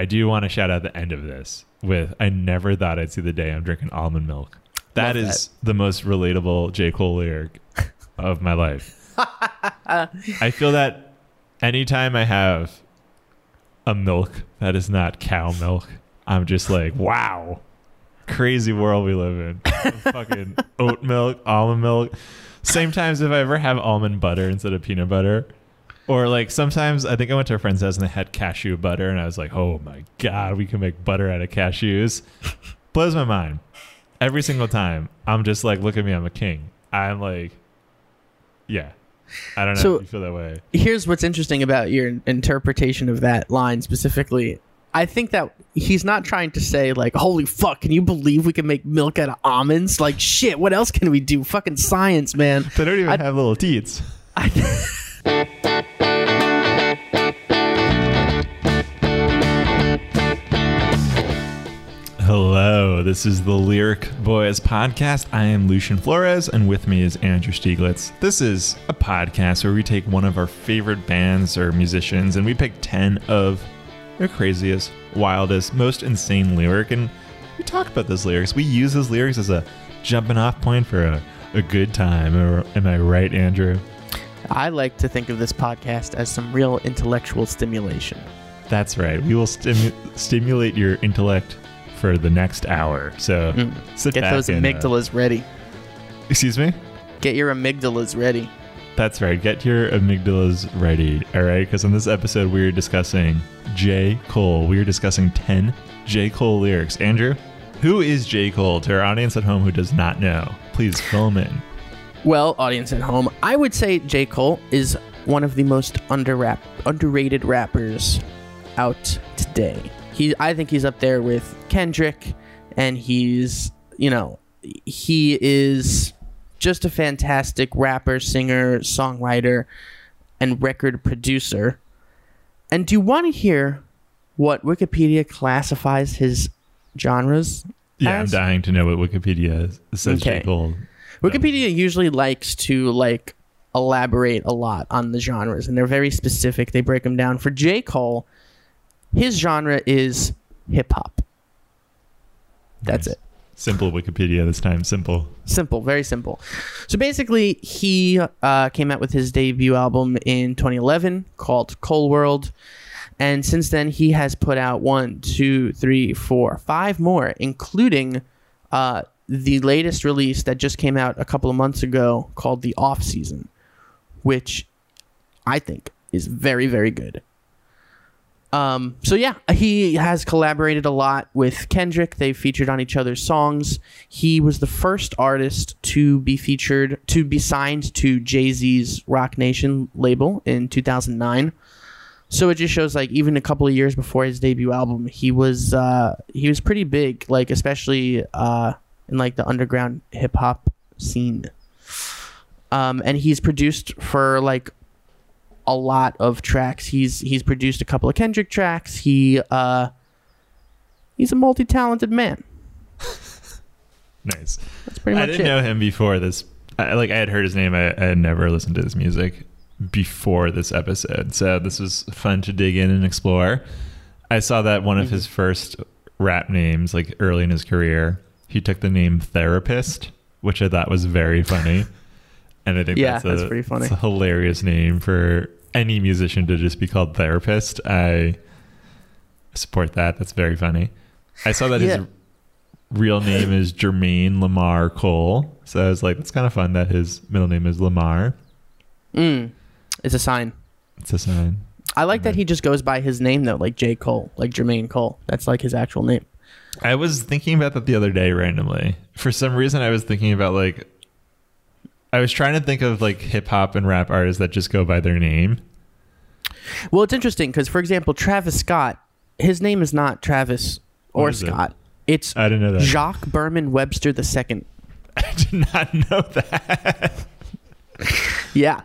I do want to shout out the end of this with I never thought I'd see the day I'm drinking almond milk. That Love is the most relatable J. Cole lyric of my life. I feel that anytime I have a milk that is not cow milk, I'm just like, wow, crazy world we live in. Fucking oat milk, almond milk. Same times if I ever have almond butter instead of peanut butter. Or like sometimes I think I went to a friend's house and they had cashew butter and I was like, oh my God, we can make butter out of cashews. Blows my mind. Every single time. I'm just like, look at me, I'm a king. I'm like, yeah. I don't know So- if you feel that way. Here's what's interesting about your interpretation of that line specifically. I think that he's not trying to say like, "Holy fuck, can you believe we can make milk out of almonds?" Like, shit, what else can we do? Fucking science, man. They don't even I- have little teats. Hello, this is the Lyric Boys podcast. I am Lucien Flores, and with me is Andrew Stieglitz. This is a podcast where we take one of our favorite bands or musicians and we pick 10 of their craziest, wildest, most insane lyric, and we talk about those lyrics. We use those lyrics as a jumping off point for a, a good time. Am I right, Andrew? I like to think of this podcast as some real intellectual stimulation. That's right. We will stimu- stimulate your intellect for the next hour. So Mm. sit Get back those and, uh, amygdalas ready. excuse me. Get your amygdalas ready. That's right. Get your amygdalas ready. All right, because in this episode we are discussing J. Cole. We are discussing ten J. Cole lyrics. Andrew, who is J. Cole? To our audience at home who does not know, please fill them in. Well, audience at home, I would say J. Cole is one of the most under rap, underrated rappers out today. He, I think he's up there with Kendrick, and he's, you know, he is just a fantastic rapper, singer, songwriter, and record producer. And do you want to hear what Wikipedia classifies his genres? Yeah, I'm dying to know what Wikipedia says J. Okay. Cole. Wikipedia usually likes to like elaborate a lot on the genres, and they're very specific. They break them down. For J. Cole, his genre is hip hop. That's Nice. it. Simple Wikipedia this time. Simple. Simple, very simple. So basically, he uh, came out with his debut album in 2011 called Cole World. And since then, he has put out one, two, three, four, five more, including uh, the latest release that just came out a couple of months ago called The Off Season, which I think is very, very good. Um, so yeah, he has collaborated a lot with Kendrick. They've featured on each other's songs. He was the first artist to be featured to be signed to Jay Z's Roc Nation label in 2009. So it just shows like even a couple of years before his debut album, he was uh, he was pretty big, like especially uh, in like the underground hip hop scene. Um, and he's produced for like a lot of tracks. He's he's produced a couple of Kendrick tracks. He uh he's a multi-talented man. Nice. That's pretty I didn't it. know him before this. I, like I had heard his name. I, I had never listened to his music before this episode, so this was fun to dig in and explore. I saw that one of Mm-hmm. his first rap names, like early in his career, he took the name Therapist, which I thought was very funny. And I think Yeah, that's, a, that's pretty funny. it's a hilarious name for any musician to just be called Therapist. I support that. That's very funny. I saw that Yeah. his real name is Jermaine Lamar Cole. So I was like, that's kind of fun that his middle name is Lamar. Mm, it's a sign. It's a sign. I like that he just goes by his name though, like J. Cole, like Jermaine Cole. That's like his actual name. I was thinking about that the other day randomly. For some reason, I was thinking about like, I was trying to think of like hip hop and rap artists that just go by their name. Well, it's interesting because, for example, Travis Scott, his name is not Travis or is it? Scott. It's I didn't know that. Jacques Bermon Webster II. I did not know that. Yeah.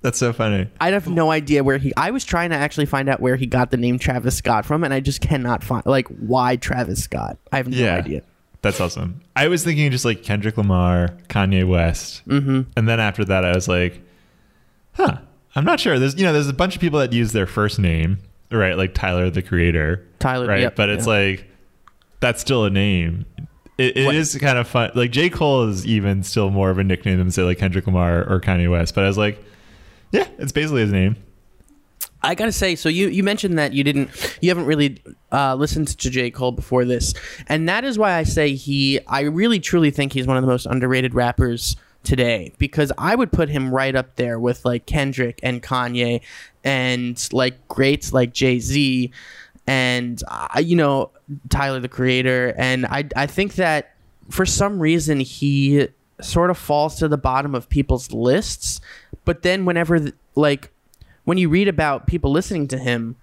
That's so funny. I have no idea where he. I was trying to actually find out where he got the name Travis Scott from, and I just cannot find like why Travis Scott. I have no Yeah. idea. That's awesome. I was thinking just like Kendrick Lamar, Kanye West, Mm-hmm. and then after that, I was like, huh. I'm not sure. There's you know there's a bunch of people that use their first name, right? Like Tyler the Creator. Tyler, right? yep, but it's yeah. like that's still a name. It, it is kind of fun. Like J Cole is even still more of a nickname than say like Kendrick Lamar or Kanye West. But I was like, yeah, it's basically his name. I gotta say, so you you mentioned that you didn't, you haven't really uh, listened to J. Cole before this, and that is why I say he. I really truly think he's one of the most underrated rappers today. Because I would put him right up there with like Kendrick and Kanye, and like greats like Jay Z, and uh, you know Tyler the Creator, and I I think that for some reason he sort of falls to the bottom of people's lists, but then whenever like when you read about people listening to him,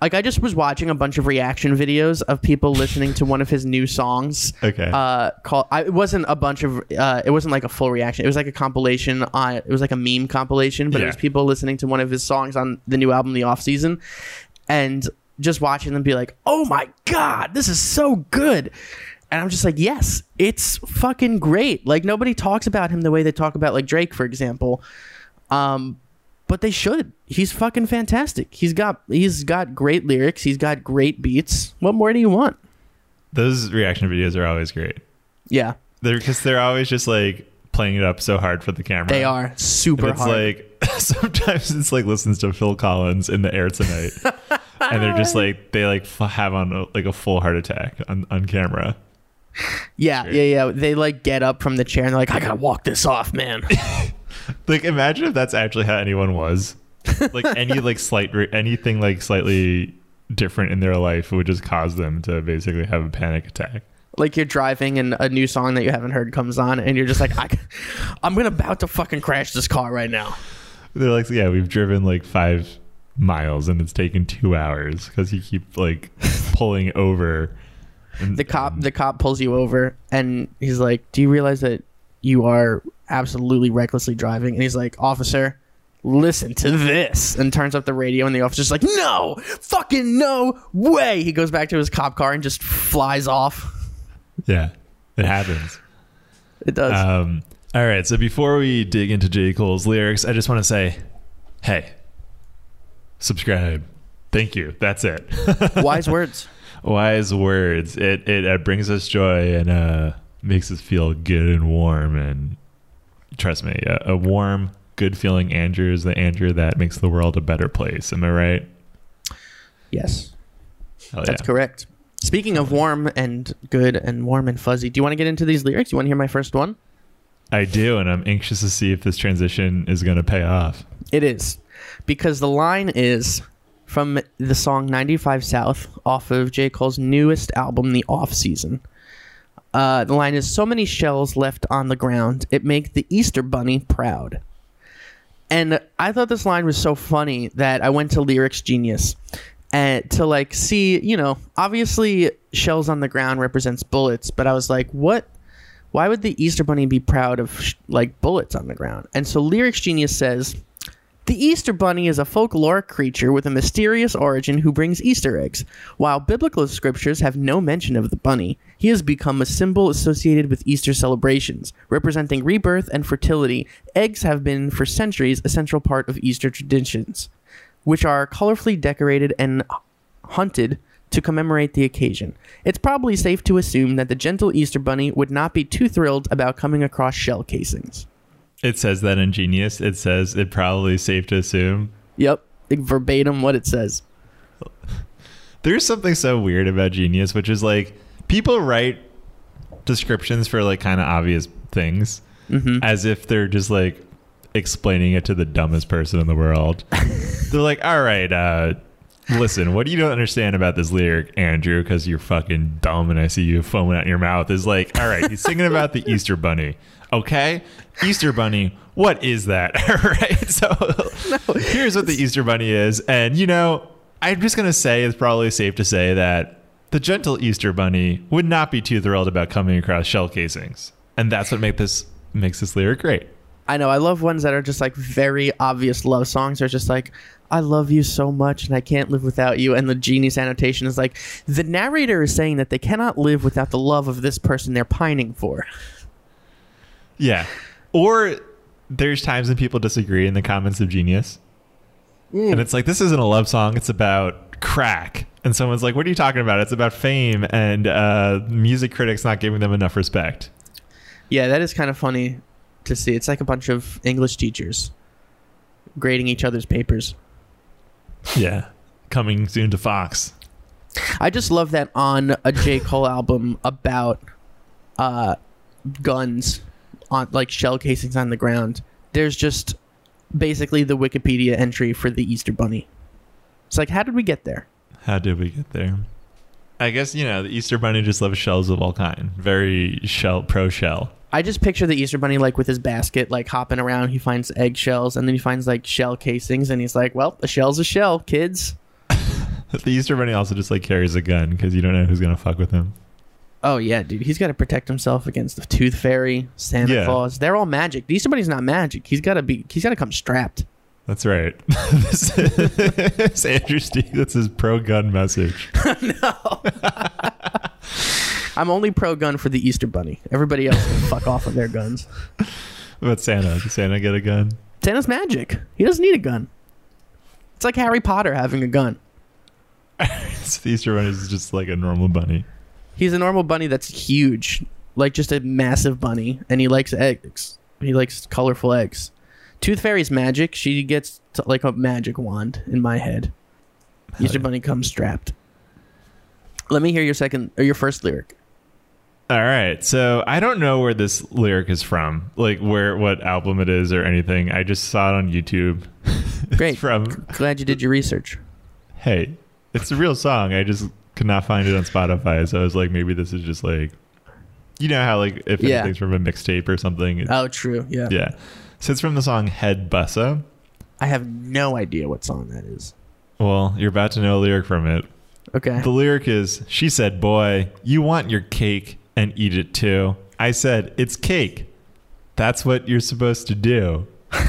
like I just was watching a bunch of reaction videos of people listening to one of his new songs. Okay. Uh, called I, it wasn't a bunch of uh, it wasn't like a full reaction. It was like a compilation on. It was like a meme compilation, but it was people listening to one of his songs on the new album, The Off Season, and just watching them be like, "Oh my god, this is so good." And I'm just like, yes, it's fucking great. Like nobody talks about him the way they talk about like Drake, for example. Um, but they should. He's fucking fantastic. He's got he's got great lyrics. He's got great beats. What more do you want? Those reaction videos are always great. Yeah, They're because they're always just like playing it up so hard for the camera. they are super And it's hard. like sometimes it's like listens to Phil Collins in the air tonight, and they're just like they like f- have on a, like a full heart attack on on camera. yeah, yeah, yeah. They like get up from the chair and they're like, I gotta walk this off, man. Like imagine if that's actually how anyone was. Like any like slight anything like slightly different in their life would just cause them to basically have a panic attack. like you're driving and a new song that you haven't heard comes on, and you're just like, I, I'm gonna about to fucking crash this car right now. They're like, yeah, we've driven like five miles and it's taken two hours because you keep like pulling over. And, the cop the cop pulls you over and he's like do you realize that you are absolutely recklessly driving and he's like officer listen to this and turns up the radio and the officer's like no fucking no way he goes back to his cop car and just flies off yeah, it happens. it does Um, all right, so before we dig into J. Cole's lyrics, I just want to say, hey, subscribe. Thank you. That's it. wise words Wise words. It, it it brings us joy and uh makes us feel good and warm. And trust me, a, a warm, good feeling Andrew is the Andrew that makes the world a better place. Am I right? yes Hell that's yeah. correct speaking of warm and good and warm and fuzzy do you want to get into these lyrics you want to hear my first one I do, and I'm anxious to see if this transition is going to pay off. It is. Because the line is from the song 95 South off of J. Cole's newest album, The Off Season. Uh, the line is So many shells left on the ground, it make the Easter Bunny proud. And I thought this line was so funny that I went to Lyrics Genius and to like see, you know, obviously shells on the ground represents bullets, but I was like, what why would the Easter Bunny be proud of sh- like bullets on the ground? And so Lyrics Genius says, the Easter Bunny is a folkloric creature with a mysterious origin who brings Easter eggs. While biblical scriptures have no mention of the bunny, he has become a symbol associated with Easter celebrations. Representing rebirth and fertility, eggs have been for centuries a central part of Easter traditions, which are colorfully decorated and hunted to commemorate the occasion. It's probably safe to assume that the gentle Easter Bunny would not be too thrilled about coming across shell casings. It says that in Genius. It says it probably safe to assume. Yep, like verbatim what it says. There's something so weird about Genius, which is like people write descriptions for like kind of obvious things Mm-hmm. as if they're just like explaining it to the dumbest person in the world. they're like, all right, uh, listen, what do you don't understand about this lyric, Andrew? Because you're fucking dumb and I see you foaming out your mouth. Is like, all right, he's singing about the Easter Bunny. Okay? Easter Bunny, what is that? all right. So here's what the Easter Bunny is. And, you know, I'm just going to say it's probably safe to say that the gentle Easter Bunny would not be too thrilled about coming across shell casings. And that's what make this makes this lyric great. I know. I love ones that are just like very obvious love songs. They're just like, I love you so much and I can't live without you. And the genius annotation is like, the narrator is saying that they cannot live without the love of this person they're pining for. Yeah. Or there's times when people disagree in the comments of Genius. Mm. And it's like, this isn't a love song, it's about crack. And someone's like, "What are you talking about? It's about fame and uh, music critics not giving them enough respect." Yeah, that is kind of funny to see. It's like a bunch of English teachers grading each other's papers. Yeah, coming soon to Fox. I just love that on a J. Cole album about uh, guns on like shell casings on the ground. There's just basically the Wikipedia entry for the Easter Bunny. It's like, how did we get there? How did we get there? I guess you know the Easter Bunny just loves shells of all kind. Very shell pro shell. I just picture the Easter Bunny like with his basket, like hopping around. He finds eggshells and then he finds like shell casings, and he's like, "Well, a shell's a shell, kids." The Easter Bunny also just like carries a gun because you don't know who's gonna fuck with him. Oh yeah, dude, he's got to protect himself against the Tooth Fairy, Santa Yeah. Claus. They're all magic. The Easter Bunny's not magic. He's got to be. He's got to come strapped. That's right. this is Andrew Stieglitz's pro gun message. No. I'm only pro gun for the Easter Bunny. Everybody else can fuck off with their guns. But Santa, does Santa get a gun? Santa's magic. He doesn't need a gun. It's like Harry Potter having a gun. So the Easter Bunny is just like a normal bunny. He's a normal bunny that's huge, like just a massive bunny, and he likes eggs. He likes colorful eggs. Tooth Fairy's magic. She gets t- like a magic wand in my head. Easter yeah. Bunny comes strapped. Let me hear your second or your first lyric. All right. So I don't know where this lyric is from, like where what album it is or anything. I just saw it on YouTube. Great. from Glad you did your research. Hey, it's a real song. I just could not find it on Spotify, so I was like, maybe this is just like, you know how like if Yeah. anything's from a mixtape or something. Oh, true. Yeah. yeah. So it's from the song Head Bussa. I have no idea what song that is. Well, you're about to know a lyric from it. Okay. The lyric is She said, Boy, you want your cake and eat it too. I said, It's cake. That's what you're supposed to do.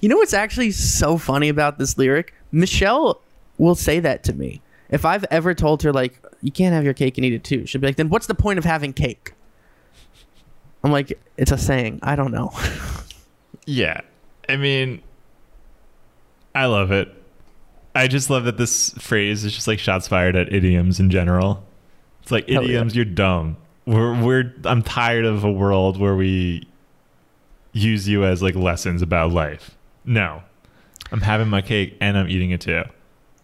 You know what's actually so funny about this lyric? Michelle will say that to me. If I've ever told her like you can't have your cake and eat it too, she'll be like, "Then what's the point of having cake?" I'm like, "It's a saying. I don't know." Yeah. I mean, I love it. I just love that this phrase is just like shots fired at idioms in general. It's like Hell yeah. idioms, you're dumb. We're we're I'm tired of a world where we use you as like lessons about life. No. I'm having my cake and I'm eating it too.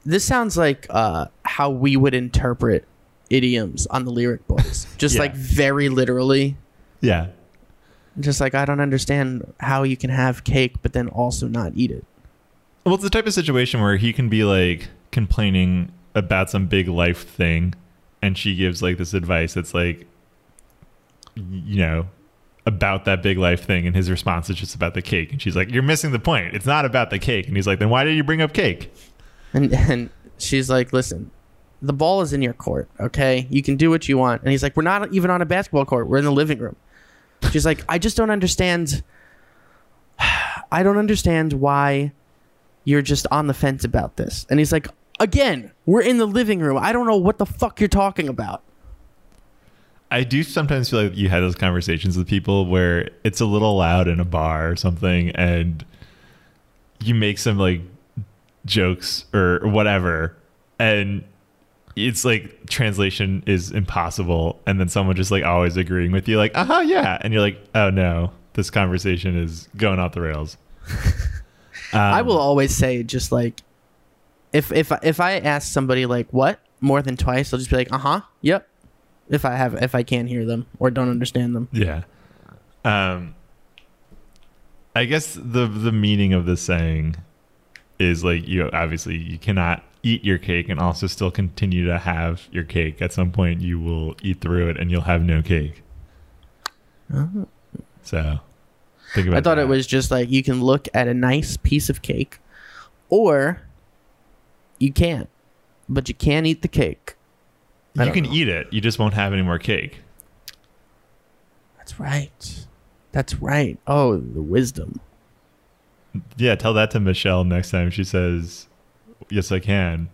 this sounds like uh, how we would interpret idioms on the lyric books, just Yeah. like very literally. Yeah. Just like I don't understand how you can have cake but then also not eat it. Well, it's the type of situation where he can be like complaining about some big life thing, and she gives like this advice that's like, you know, about that big life thing, and his response is just about the cake, and she's like, "You're missing the point. It's not about the cake." And he's like, "Then why did you bring up cake?" And and she's like, "Listen, the ball is in your court, okay? You can do what you want." And he's like, "We're not even on a basketball court. We're in the living room." She's like, "I just don't understand I don't understand why you're just on the fence about this." And he's like, "Again, we're in the living room. I don't know what the fuck you're talking about." I do sometimes feel like you had those conversations with people where it's a little loud in a bar or something, and you make some like jokes or whatever, and it's like translation is impossible, and then someone just like always agreeing with you, like, uh huh, yeah, and you're like, oh no, this conversation is going off the rails. Um, I will always say just like if if if I ask somebody like what more than twice, I'll just be like, "Uh huh, yep." If I have if I can't hear them or don't understand them. Yeah. Um I guess the the meaning of this saying is like you obviously you cannot eat your cake and also still continue to have your cake. At some point you will eat through it and you'll have no cake. Uh-huh. So think about I thought that. it was just like you can look at a nice piece of cake, or you can't, but you can't eat the cake. I you can know. eat it, you just won't have any more cake. That's right. That's right. Oh, the wisdom. Yeah, tell that to Michelle next time she says, "Yes, I can."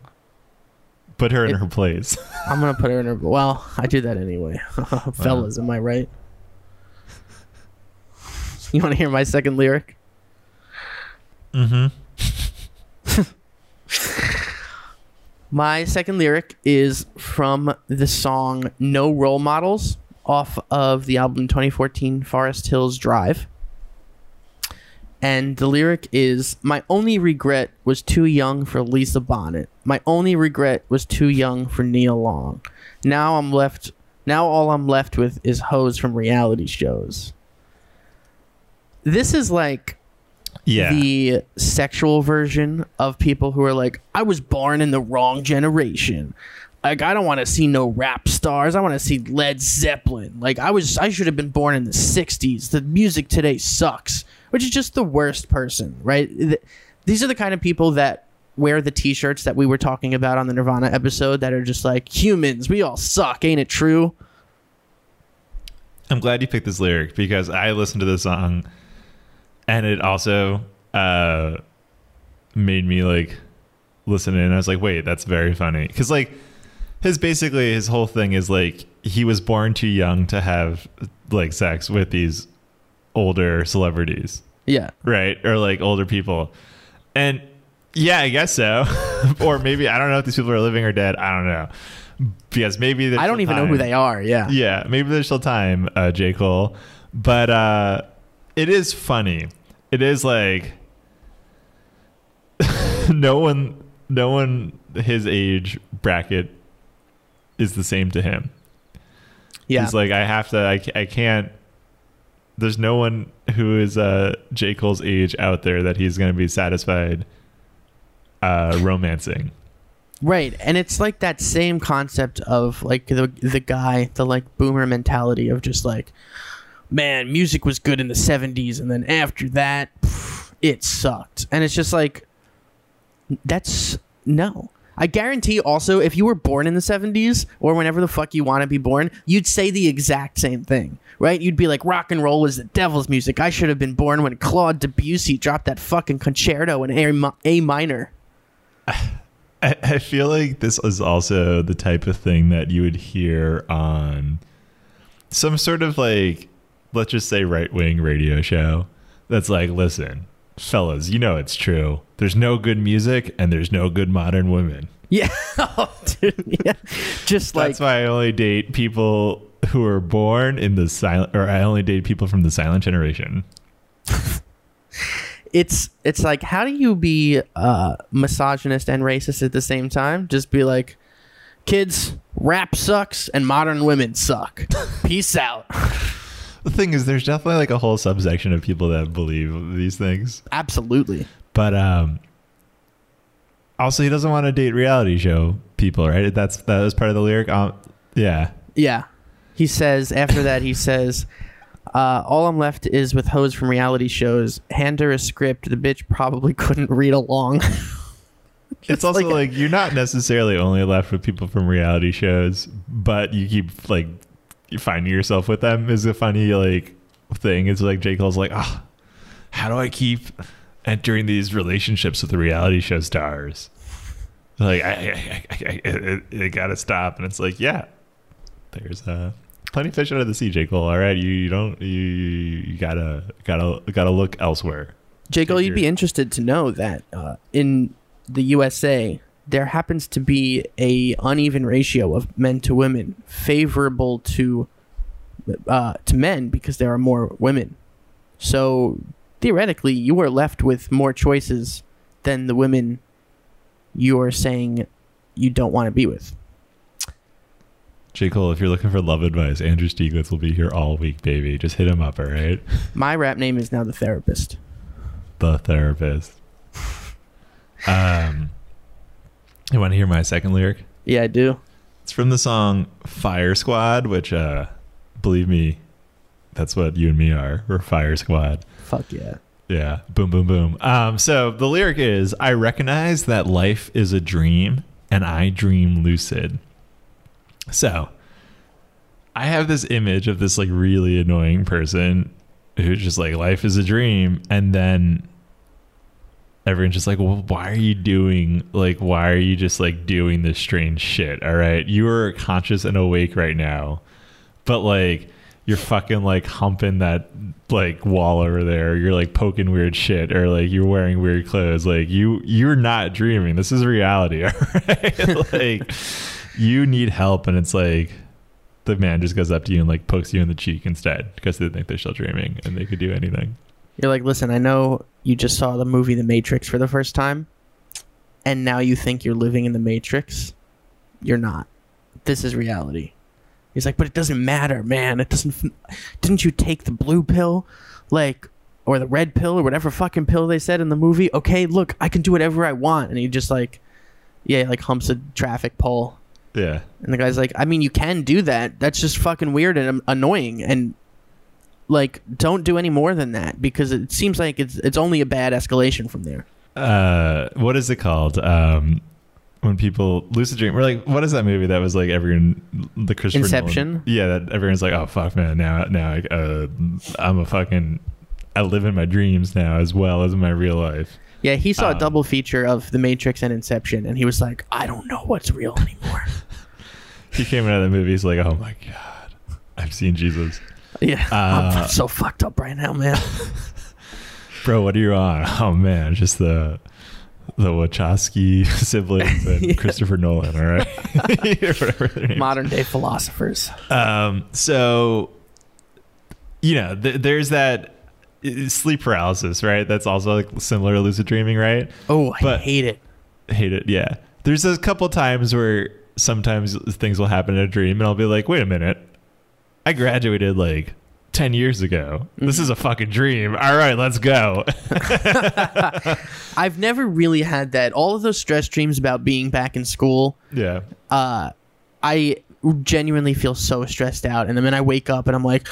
Put her in It- her place. I'm gonna put her in her. Well, I do that anyway. Fellas, am I right? You want to hear my second lyric? mm-hmm. My second lyric is from the song No Role Models off of the album 2014 Forest Hills Drive. And the lyric is My only regret was too young for Lisa Bonet. My only regret was too young for Nia Long. Now I'm left now all I'm left with is hoes from reality shows. This is like Yeah. the sexual version of people who are like, I was born in the wrong generation. Like I don't want to see no rap stars. I want to see Led Zeppelin. Like I was I should have been born in the 60s. The music today sucks. Which is just the worst person, right? Th- These are the kind of people that wear the t-shirts that we were talking about on the Nirvana episode that are just like humans, we all suck, ain't it true? I'm glad you picked this lyric because I listened to this song and it also uh, made me like listen in. I was like, wait, that's very funny. Because like his basically his whole thing is like he was born too young to have like sex with these older celebrities, Yeah. right? Or like older people. And yeah, I guess so. or maybe I don't know if these people are living or dead. I don't know. Because maybe I don't even know who they are. Yeah. Yeah, maybe there's still time, uh, J. Cole. But uh, it is funny. It is like no one, no one his age bracket is the same to him. Yeah. He's like, I have to, I, I can't. There's no one who is uh, J. Cole's age out there that he's going to be satisfied uh, romancing. Right, and it's like that same concept of like the the guy, the like boomer mentality of just like, man, music was good in the '70s, and then after that, pff, it sucked. And it's just like, that's no. I guarantee also, if you were born in the '70s or whenever the fuck you want to be born, you'd say the exact same thing, right? You'd be like, rock and roll is the devil's music. I should have been born when Claude Debussy dropped that fucking concerto in A, A minor. I, I feel like this is also the type of thing that you would hear on some sort of like, let's just say right wing radio show that's like, listen, fellas, you know it's true. There's no good music and there's no good modern women. Yeah, oh, dude, yeah. Just like That's why I only date people who are born in the silent, or I only date people from the silent generation. it's it's like how do you be uh misogynist and racist at the same time just be like kids rap sucks and modern women suck peace out The thing is, there's definitely like a whole subsection of people that believe these things. absolutely But um also he doesn't want to date reality show people, right? That's that was part of the lyric. Um, yeah. yeah he says after that he says uh, all I'm left is with hoes from reality shows. Hand her a script. The bitch probably couldn't read along. It's also like- like, you're not necessarily only left with people from reality shows, but you keep like finding yourself with them is a funny like thing. It's like J. Cole's like, ah, how do I keep entering these relationships with the reality show stars? Like I, I, I, I, it, it got to stop, and it's like, yeah, there's uh, plenty of fish out of the sea, J. Cole. All right, you, you don't you, you gotta gotta gotta look elsewhere. J. Cole, you'd be interested to know that uh, in the USA, there happens to be a uneven ratio of men to women, favorable to uh, to men because there are more women. So theoretically, you are left with more choices than the women you are saying you don't want to be with. J. Cole, if you're looking for love advice, Andrew Stieglitz will be here all week, baby. Just hit him up, all right? My rap name is now the therapist. The therapist. Um, you want to hear my second lyric? Yeah, I do. It's from the song Fire Squad, which, uh, believe me, that's what you and me are. We're Fire Squad. Fuck yeah. Yeah. Boom, boom, boom. Um, so the lyric is I recognize that life is a dream and I dream lucid. So I have this image of this like really annoying person who's just like, life is a dream. And then everyone's just like, well, why are you doing like, why are you just like doing this strange shit? All right. You are conscious and awake right now, but like, you're fucking like humping that like wall over there. You're like poking weird shit, or like you're wearing weird clothes. Like you, you're not dreaming. This is reality. All right, like you need help, and it's like the man just goes up to you and like pokes you in the cheek instead because they think they're still dreaming and they could do anything. You're like, listen, I know you just saw the movie The Matrix for the first time, and now you think you're living in the Matrix. You're not. This is reality. He's like, but it doesn't matter, man. It doesn't. f- Didn't you take the blue pill, like, or the red pill, or whatever fucking pill they said in the movie? Okay, look, I can do whatever I want. And he just like, yeah, like humps a traffic pole. Yeah, And the guy's like, I mean, you can do that. That's just fucking weird and um, annoying. And like, don't do any more than that because it seems like it's it's only a bad escalation from there. uh, what is it called? Um, when people lucid dream, we're like, what is that movie that was like everyone, the Christopher Inception? Nolan- yeah, that everyone's like, oh fuck, man, now now I, uh, I'm a fucking, I live in my dreams now as well as in my real life. Yeah, he saw Um, a double feature of The Matrix and Inception, and he was like, I don't know what's real anymore. He came out of the movie, he's like, oh my god, I've seen Jesus, yeah, I'm Uh, so fucked up right now, man. bro. What are you on? Oh man, just the. The Wachowski siblings and Yeah. Christopher Nolan, all right, Or whatever their names Modern day philosophers. Um, so, you know, th- there's that uh, sleep paralysis, right? That's also like similar to lucid dreaming, right? Oh, I But- hate it. Hate it. Yeah. There's a couple times where sometimes things will happen in a dream, and I'll be like, wait a minute, I graduated like. 10 years ago. This is a fucking dream. All right, let's go. I've never really had that. All of those stress dreams about being back in school, yeah. uh, I genuinely feel so stressed out. And then I wake up and I'm like,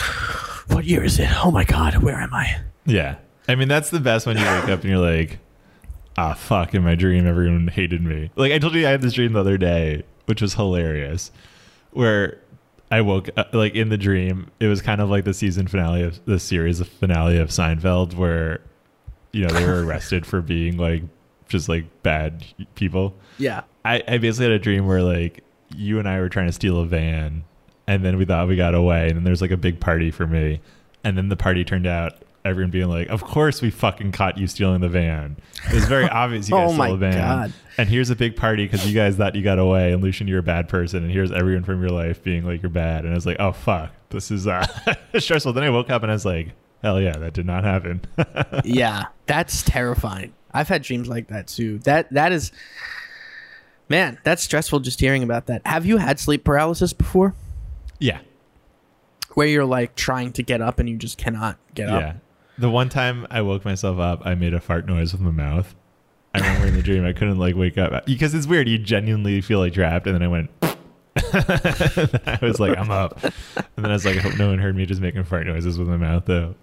what year is it? Oh my God, where am I? Yeah. I mean, that's the best when you wake up and you're like, ah, fuck, in my dream, everyone hated me. Like, I told you I had this dream the other day, which was hilarious, where I woke up, like, in the dream, it was kind of like the season finale of the series finale of Seinfeld, where, you know, they were arrested for being, like, just like bad people. Yeah. I, I basically had a dream where like you and I were trying to steal a van and then we thought we got away and then there's like a big party for me and then the party turned out everyone being like of course we fucking caught you stealing the van it was very obvious you guys Oh stole a van God. and here's a big party because you guys thought you got away and Lucien you're a bad person and here's everyone from your life being like you're bad and I was like oh fuck this is uh stressful then I woke up and I was like hell yeah that did not happen yeah, that's terrifying. I've had dreams like that too. That that is Man, that's stressful just hearing about that. Have you had sleep paralysis before? yeah Where you're like trying to get up and you just cannot get Yeah. up? The one time I woke myself up, I made a fart noise with my mouth. I remember in the dream I couldn't like wake up because it's weird. You genuinely feel like trapped, and then I went. I was like, I'm up, and then I was like, I hope no one heard me just making fart noises with my mouth though.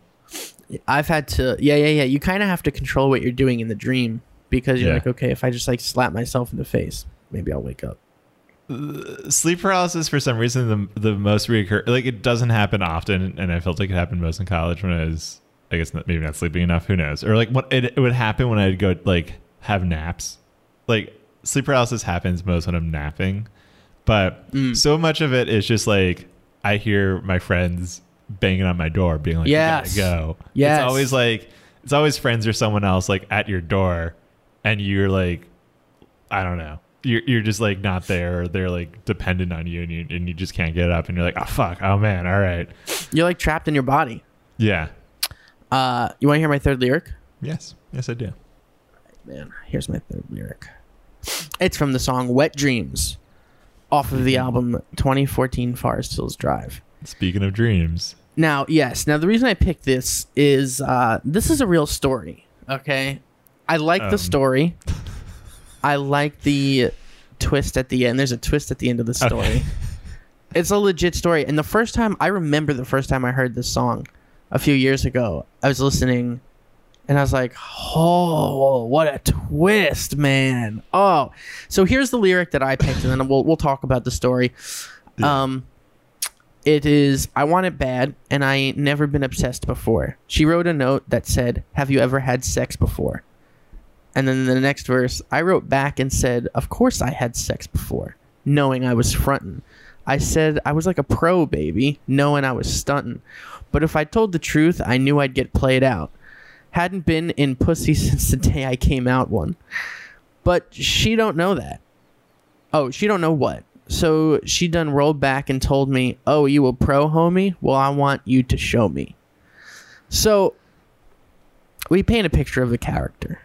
I've had to Yeah, yeah, yeah. You kind of have to control what you're doing in the dream because you're Yeah. like, okay, if I just like slap myself in the face, maybe I'll wake up. Uh, sleep paralysis for some reason the the most reoccur like it doesn't happen often, and I felt like it happened most in college when I was I guess not, maybe not sleeping enough. Who knows? Or like what it, it would happen when I'd go like have naps. Like sleep paralysis happens most when I'm napping, but Mm. so much of it is just like I hear my friends banging on my door, being like, Yes. "You go." Yes. It's always like it's always friends or someone else like at your door, and you're like, I don't know. You're, you're just like not there or they're like dependent on you and, you and you just can't get up and you're like oh fuck oh man all right You're like trapped in your body. yeah Uh, you want to hear my third lyric? yes yes i do Man, here's my third lyric. It's from the song Wet Dreamz off of the album 2014 Forest Hills Drive. speaking of dreams Now, yes. Now, the reason I picked this is uh, this is a real story. Okay, I like Um. the story. I like the twist at the end. There's a twist at the end of the story. Okay. It's a legit story. And the first time I remember the first time I heard this song a few years ago, I was listening and I was like, "Oh, what a twist, man!" Oh, so here's the lyric that I picked, and then we'll we'll talk about the story. Yeah. Um, it is I want it bad, and I ain't never been obsessed before. She wrote a note that said, "Have you ever had sex before?" And then in the next verse, I wrote back and said, "Of course I had sex before, knowing I was frontin'. I said I was like a pro, baby, knowing I was stunting. But if I told the truth, I knew I'd get played out. Hadn't been in pussy since the day I came out one. But she don't know that. Oh, she don't know what. So she done rolled back and told me, "Oh, you a pro, homie? Well, I want you to show me." So we paint a picture of a character.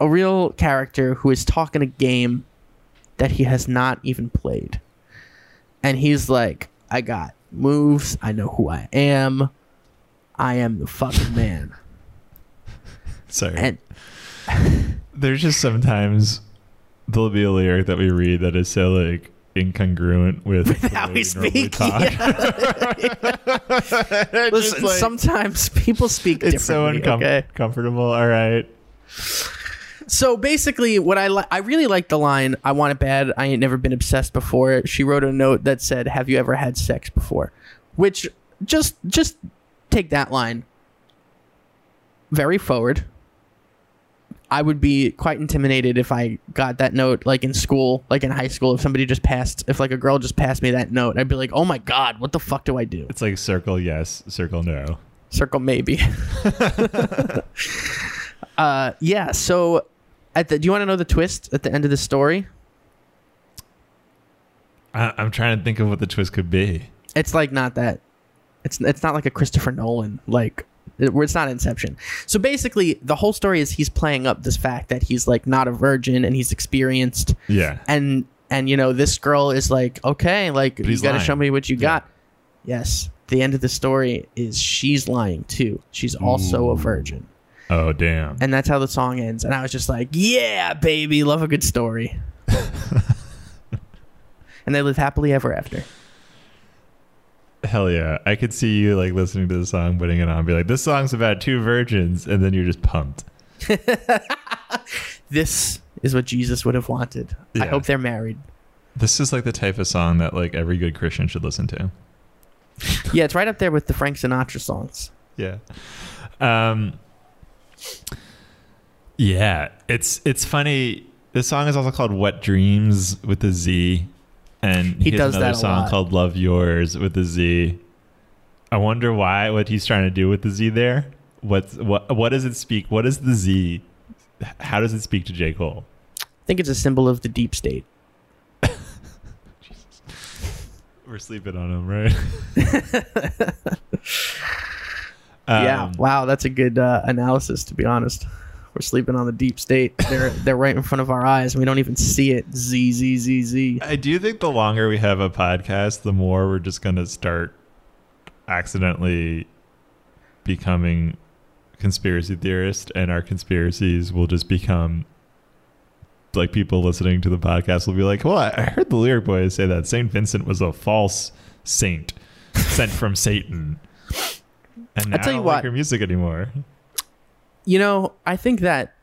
A real character who is talking a game that he has not even played. And he's like, I got moves. I know who I am. I am the fucking man. Sorry. And There's just sometimes there'll be a lyric that we read that is so like incongruent with how we speak. It's listen, like- sometimes people speak it's so differently. okay. uncomfortable. All right. So basically, what I li- I really like the line "I want it bad. I ain't never been obsessed before." She wrote a note that said, "Have you ever had sex before?" Which just just take that line. Very forward. I would be quite intimidated if I got that note like in school, like in high school. If somebody just passed, if like a girl just passed me that note, I'd be like, "Oh my god, what the fuck do I do?" It's like circle yes, circle no. circle maybe uh yeah so at the do you want to know the twist at the end of the story? I, I'm trying to think of what the twist could be. it's like not that it's it's not like a christopher nolan like it, it's not inception. So basically the whole story is he's playing up this fact that he's like not a virgin and he's experienced. Yeah. and and you know this girl is like okay like you he's gotta show me what you Yeah. got. Yes. The end of the story is she's lying too. She's also a virgin Oh damn. and that's how the song ends and i was just like yeah baby love a good story and they live happily ever after Hell yeah. I could see you like listening to the song, putting it on, and be like, this song's about two virgins, and then you're just pumped. this is what jesus would have wanted i hope they're married This is like the type of song that like every good Christian should listen to. yeah it's right up there with the frank sinatra songs Yeah. Um Yeah, it's it's funny. This song is also called Wet Dreamz with the Z. And He has does another that a song lot. called Love Yourz with the Z. I wonder why what he's trying to do with the Z there. What's what what does it speak? What is the Z? How does it speak to J. Cole? i think it's a symbol of the deep state We're sleeping on him, right? yeah. Um, wow that's a good uh, analysis to be honest. We're sleeping on the deep state. They're they're right in front of our eyes. And we don't even see it. Z z z z. I do think the longer we have a podcast, the more we're just going to start accidentally becoming conspiracy theorists, and our conspiracies will just become like people listening to the podcast will be like, "Well, I I heard the lyric boys say that Saint Vincent was a false saint sent from Satan." And now I tell I you don't what. like her music anymore. you know, I think that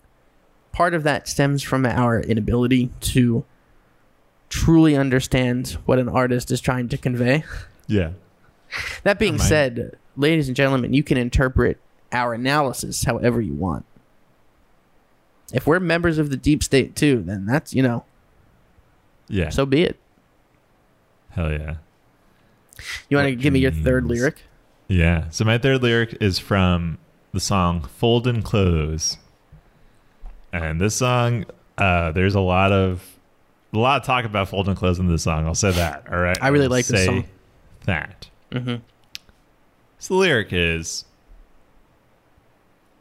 part of that stems from our inability to truly understand what an artist is trying to convey. Yeah, That being said, ladies and gentlemen, you can interpret our analysis however you want. If we're members of the deep state too, then that's, you know, yeah, so be it. hell yeah. You want to give me your third lyric? Yeah. So my third lyric is from the song "Foldin' Clothes," and this song, uh, there's a lot of a lot of talk about fold and close in this song. I'll say that. All right. I really I'll like this song. That. Mm-hmm. So the lyric is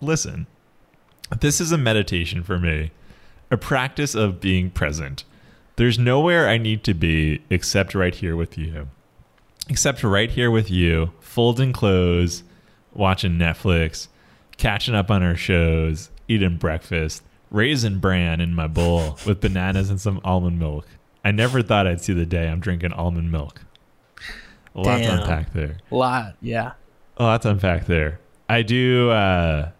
Listen, this is a meditation for me, a practice of being present. There's nowhere I need to be except right here with you. Except right here with you, folding clothes, watching Netflix, catching up on our shows, eating breakfast, raisin bran in my bowl with bananas and some almond milk. I never thought I'd see the day I'm drinking almond milk. A lot to unpack there. A lot, yeah. A lot to unpack there. I do. uh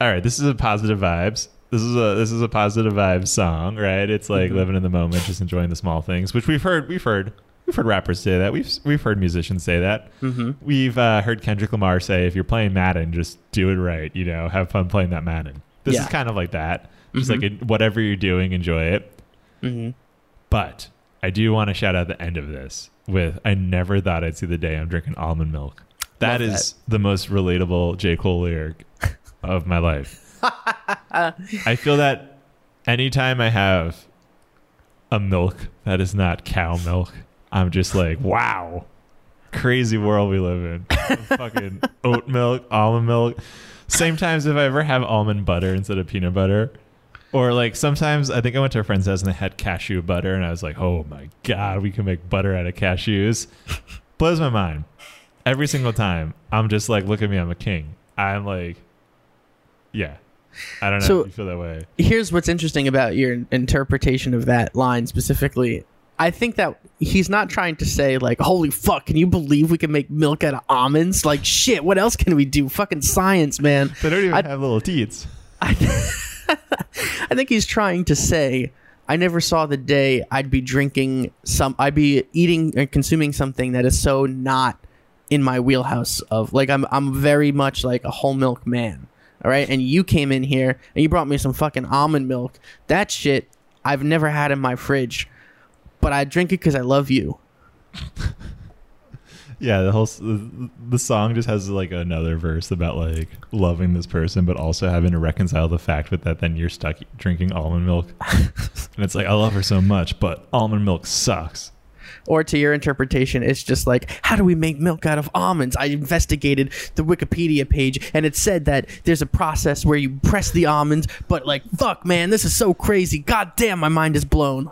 All right, this is a positive vibes. This is a this is a positive vibes song, right? It's like Mhm. living in the moment, just enjoying the small things, which we've heard. We've heard. We've heard rappers say that. We've we've heard musicians say that. Mm-hmm. We've uh, heard Kendrick Lamar say, "If you're playing Madden, just do it right. You know, have fun playing that Madden." This Yeah. is kind of like that. Just Mhm. like whatever you're doing, enjoy it. Mm-hmm. But I do want to shout out the end of this with I never thought I'd see the day I'm drinking almond milk. That Love is the most relatable J. Cole lyric of my life. I feel that anytime I have a milk that is not cow milk, I'm just like, wow, crazy world we live in. Fucking oat milk, almond milk. Same times if I ever have almond butter instead of peanut butter. Or like sometimes I think I went to a friend's house and they had cashew butter and I was like, oh my god, we can make butter out of cashews. Blows my mind. Every single time. I'm just like, look at me, I'm a king. I'm like, yeah. I don't know So- if you feel that way. Here's what's interesting about your interpretation of that line specifically. I think that he's not trying to say like, "Holy fuck, can you believe we can make milk out of almonds?" Like, shit, what else can we do? Fucking science, man. They don't even I- have little teats. I, I think he's trying to say I never saw the day I'd be drinking some I'd be eating and consuming something that is so not in my wheelhouse of like I'm I'm very much like a whole milk man. All right? And you came in here and you brought me some fucking almond milk. That shit I've never had in my fridge. But I drink it cuz I love you. Yeah, the whole the, the song just has like another verse about like loving this person, but also having to reconcile the fact with that then you're stuck drinking almond milk, and it's like I love her so much, but almond milk sucks. Or to your interpretation, it's just like, how do we make milk out of almonds? I investigated the Wikipedia page and it said that there's a process where you press the almonds, but like, fuck, man, this is so crazy. God damn, my mind is blown.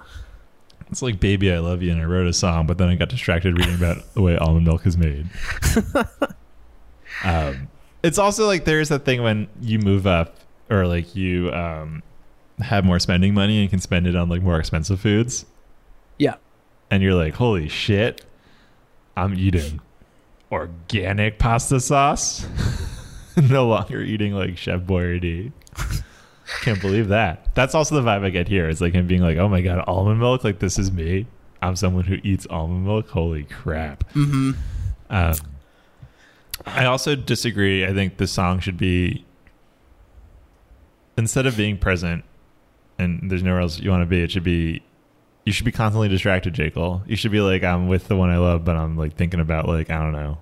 It's like "Baby, I Love You," and I wrote a song, but then I got distracted reading about the way almond milk is made. um, it's also like there's that thing when you move up or like you um, have more spending money and can spend it on like more expensive foods. Yeah. and you're like, holy shit, I'm eating organic pasta sauce. no longer eating like Chef Boyardee. Can't believe that. That's also the vibe I get here. It's like him being like, oh my god, almond milk. Like this is me. I'm someone who eats almond milk. Holy crap. Mm-hmm. Um, I also disagree. I think the song should be instead of being present and there's nowhere else you want to be. It should be you should be constantly distracted, J. Cole. You should be like I'm with the one I love, but I'm like thinking about like I don't know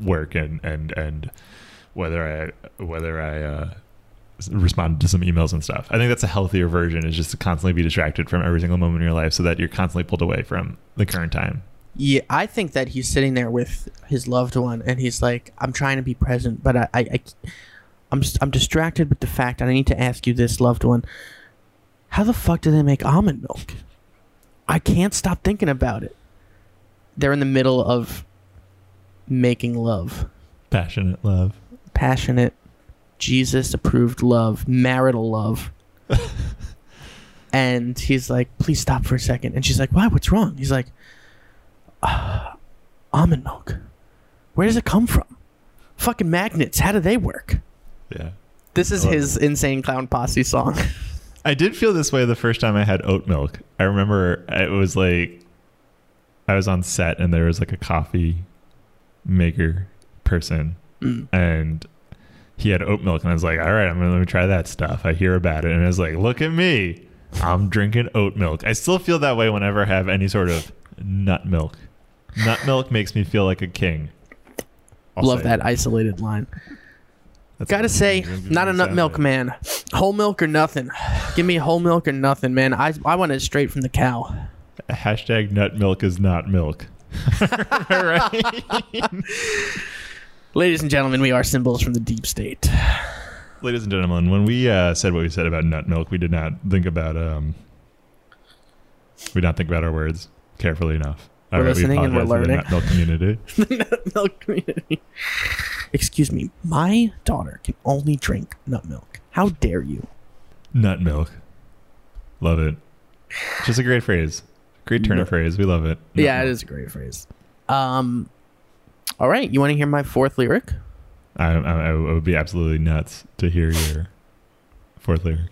work and and and whether I whether I uh, s- respond to some emails and stuff. I think that's a healthier version. Is just to constantly be distracted from every single moment in your life, so that you're constantly pulled away from the current time. Yeah, I think that he's sitting there with his loved one and he's like, I'm trying to be present, but I, I, I I'm, I'm distracted with the fact that I need to ask you this, loved one. How the fuck do they make almond milk? I can't stop thinking about it. They're in the middle of making love. Passionate love. passionate, Jesus approved love, marital love. and he's like, please stop for a second. And she's like, why? What's wrong? He's like, "Ah, almond milk. Where does it come from? Fucking magnets. How do they work? Yeah. This is his insane clown posse song. I did feel this way the first time I had oat milk. I remember it was like I was on set and there was like a coffee maker person Mm. and he had oat milk and I was like, all right, I'm gonna let me try that stuff. I hear about it and I was like, look at me. I'm drinking oat milk. I still feel that way whenever I have any sort of nut milk. Nut milk makes me feel like a king. I'll Love that it. isolated line. That's Gotta say, it makes me not a nut milk man. Whole milk or nothing. Give me whole milk or nothing, man. I, I want it straight from the cow. Hashtag nut milk is not milk. right? Ladies and gentlemen, we are symbols from the deep state. Ladies and gentlemen, when we uh, said what we said about nut milk, we did not think about um, we did not think about our words carefully enough. We're All we listening and we're to the learning. nut milk community. the nut milk community. Excuse me, my daughter can only drink nut milk. How dare you? nut milk, love it. Just a great phrase, great turn of phrase. We love it. Nut yeah, it milk. is a great phrase. Um, all right, you want to hear my fourth lyric? I, I, I would be absolutely nuts to hear your fourth lyric.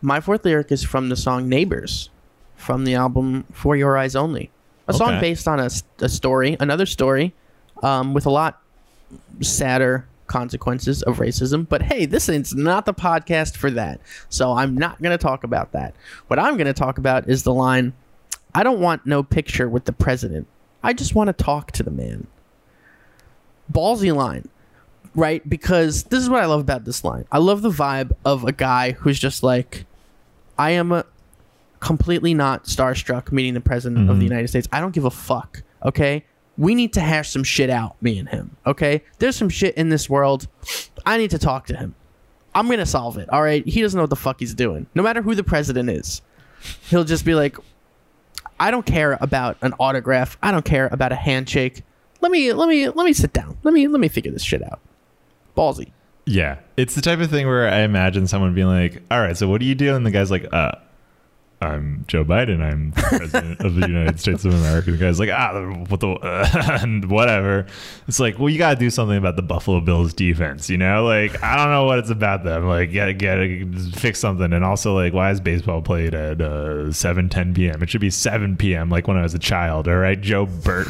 My fourth lyric is from the song "Neighbors" from the album "For Your Eyes Only," a song based on a story, another story, um, with a lot sadder consequences of racism. But hey, this is not the podcast for that, so I'm not going to talk about that. What I'm going to talk about is the line, I don't want no picture with the president. I just want to talk to the man. Ballsy line, right? Because this is what I love about this line. I love the vibe of a guy who's just like, I am completely not starstruck meeting the president of the mm-hmm. United States. I don't give a fuck. Okay. We need to hash some shit out, me and him. Okay. There's some shit in this world. I need to talk to him. I'm gonna solve it. All right. He doesn't know what the fuck he's doing. No matter who the president is, he'll just be like, I don't care about an autograph. I don't care about a handshake. Let me let me let me sit down. Let me let me figure this shit out. Ballsy. Yeah, it's the type of thing where I imagine someone being like, "All right, so what do you do?" And the guy's like, "Uh, I'm Joe Biden. I'm the president of the United States of America." The guy's like, "Ah, what the uh, and whatever." It's like, well, you got to do something about the Buffalo Bills defense, you know? Like, I don't know what it's about them. Like, get get fix something. And also, like, why is baseball played at uh, 7, 10 p.m.? It should be 7 p.m. Like when I was a child. All right, Joe Burt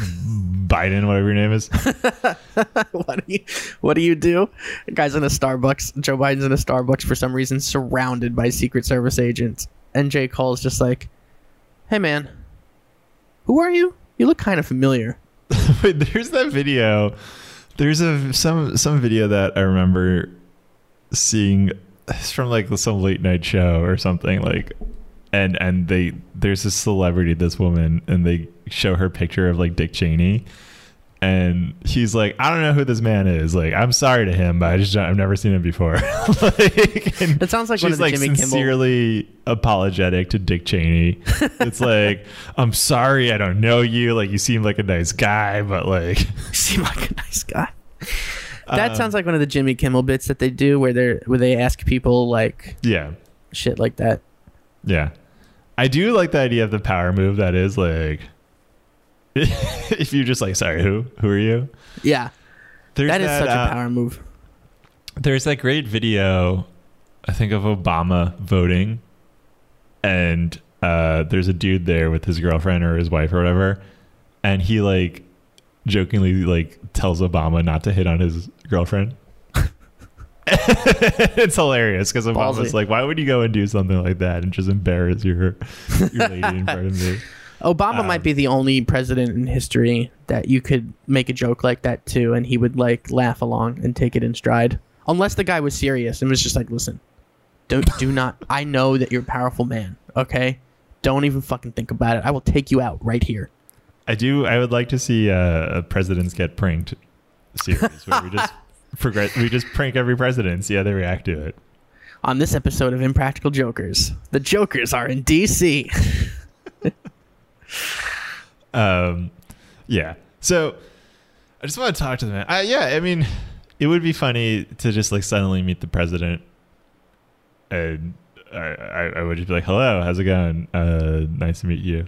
Biden, whatever your name is. what do you what do you do? The guy's in a Starbucks. Joe Biden's in a Starbucks for some reason, surrounded by Secret Service agents. And J. Cole's just like, Hey man, who are you? You look kind of familiar. Wait, there's that video. There's a some some video that I remember seeing. It's from like some late night show or something like, and and they there's this celebrity, this woman, and they show her picture of like Dick Cheney, and he's like, I don't know who this man is. Like, I'm sorry to him, but I just I've never seen him before. like, That sounds like one she's of the like Jimmy Kimmel- sincerely apologetic to Dick Cheney. it's like, I'm sorry, I don't know you. Like, you seem like a nice guy, but like, You seem like a nice guy. That Um, sounds like one of the Jimmy Kimmel bits that they do where they're where they ask people like yeah, shit like that. yeah. I do like the idea of the power move. That is like, if you're just like, sorry, who, who are you? Yeah. There's that is such uh, a power move. There's that great video, I think of Obama voting, and uh, there's a dude there with his girlfriend or his wife or whatever, and he like jokingly like tells Obama not to hit on his girlfriend. It's hilarious because Obama's Ballsy. like, "Why would you go and do something like that and just embarrass your your lady in front of me?" Obama um, might be the only president in history that you could make a joke like that to and he would like laugh along and take it in stride. Unless the guy was serious and was just like, "Listen, don't do not I know that you're a powerful man, okay? Don't even fucking think about it. I will take you out right here." I do. I would like to see uh, a presidents get pranked series where we just progress. We just prank every president and see how they react to it. On this episode of Impractical Jokers, the Jokers are in DC. Um, yeah. So I just want to talk to them. Uh, yeah, I mean, it would be funny to just like suddenly meet the president, and I, I, I would just be like, "Hello, how's it going? Uh, nice to meet you."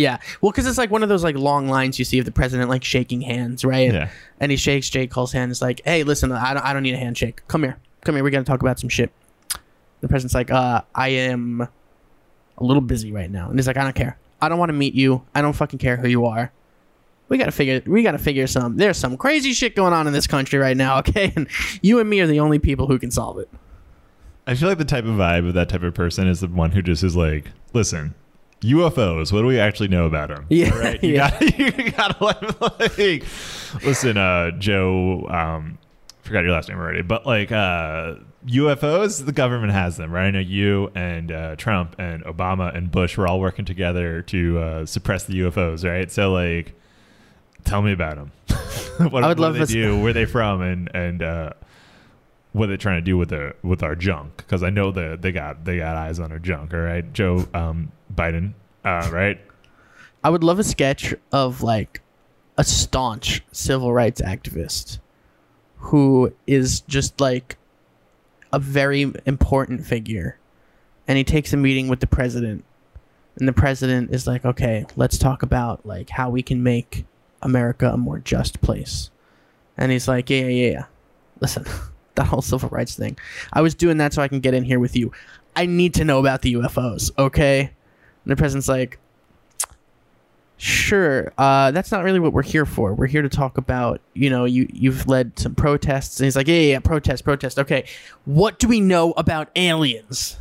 Yeah, well, because it's like one of those like long lines you see of the president like shaking hands, right? Yeah. And he shakes J. Cole's hand. It's like, hey, listen, I don't, I don't need a handshake. Come here, come here. We got to talk about some shit. The president's like, uh, I am a little busy right now, and he's like, I don't care. I don't want to meet you. I don't fucking care who you are. We gotta figure. We gotta figure some. There's some crazy shit going on in this country right now. Okay, and you and me are the only people who can solve it. I feel like the type of vibe of that type of person is the one who just is like, "Listen, UFOs. What do we actually know about them? Yeah, All right, you yeah. gotta, you gotta like, like, listen, uh, Joe. Um, forgot your last name already, but like uh, UFOs, the government has them, right? I know you and uh, Trump and Obama and Bush were all working together to uh, suppress the UFOs, right? So like, tell me about them. what, I would what love do they to- do? Where are they from? And and uh, what are they trying to do with the with our junk? Because I know that they got they got eyes on our junk. All right, Joe um, Biden, uh, right? I would love a sketch of like a staunch civil rights activist who is just like a very important figure. And he takes a meeting with the president. And the president is like okay let's talk about like how we can make america a more just place. And he's like yeah yeah yeah, yeah. listen that whole civil rights thing. I was doing that so i can get in here with you. I need to know about the ufos okay and the president's like Sure. Uh, that's not really what we're here for. We're here to talk about, you know, you you've led some protests, and he's like, yeah, yeah, yeah, protest, protest. Okay, what do we know about aliens?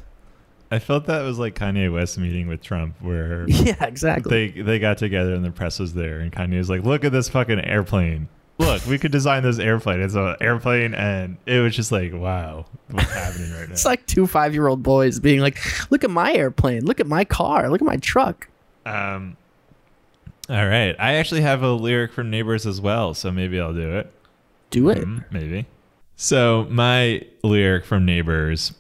I felt that was like Kanye West meeting with Trump, where Yeah, exactly. they they got together and the press was there, and Kanye was like, "Look at this fucking airplane! Look, we could design this airplane. It's an airplane," and it was just like, "Wow, what's happening right now?" it's like two five year old boys being like, "Look at my airplane. Look at my car. Look at my truck." Um, all right, I actually have a lyric from Neighbors as well, so maybe I'll do it. Do it. Mm, maybe. So my lyric from Neighbors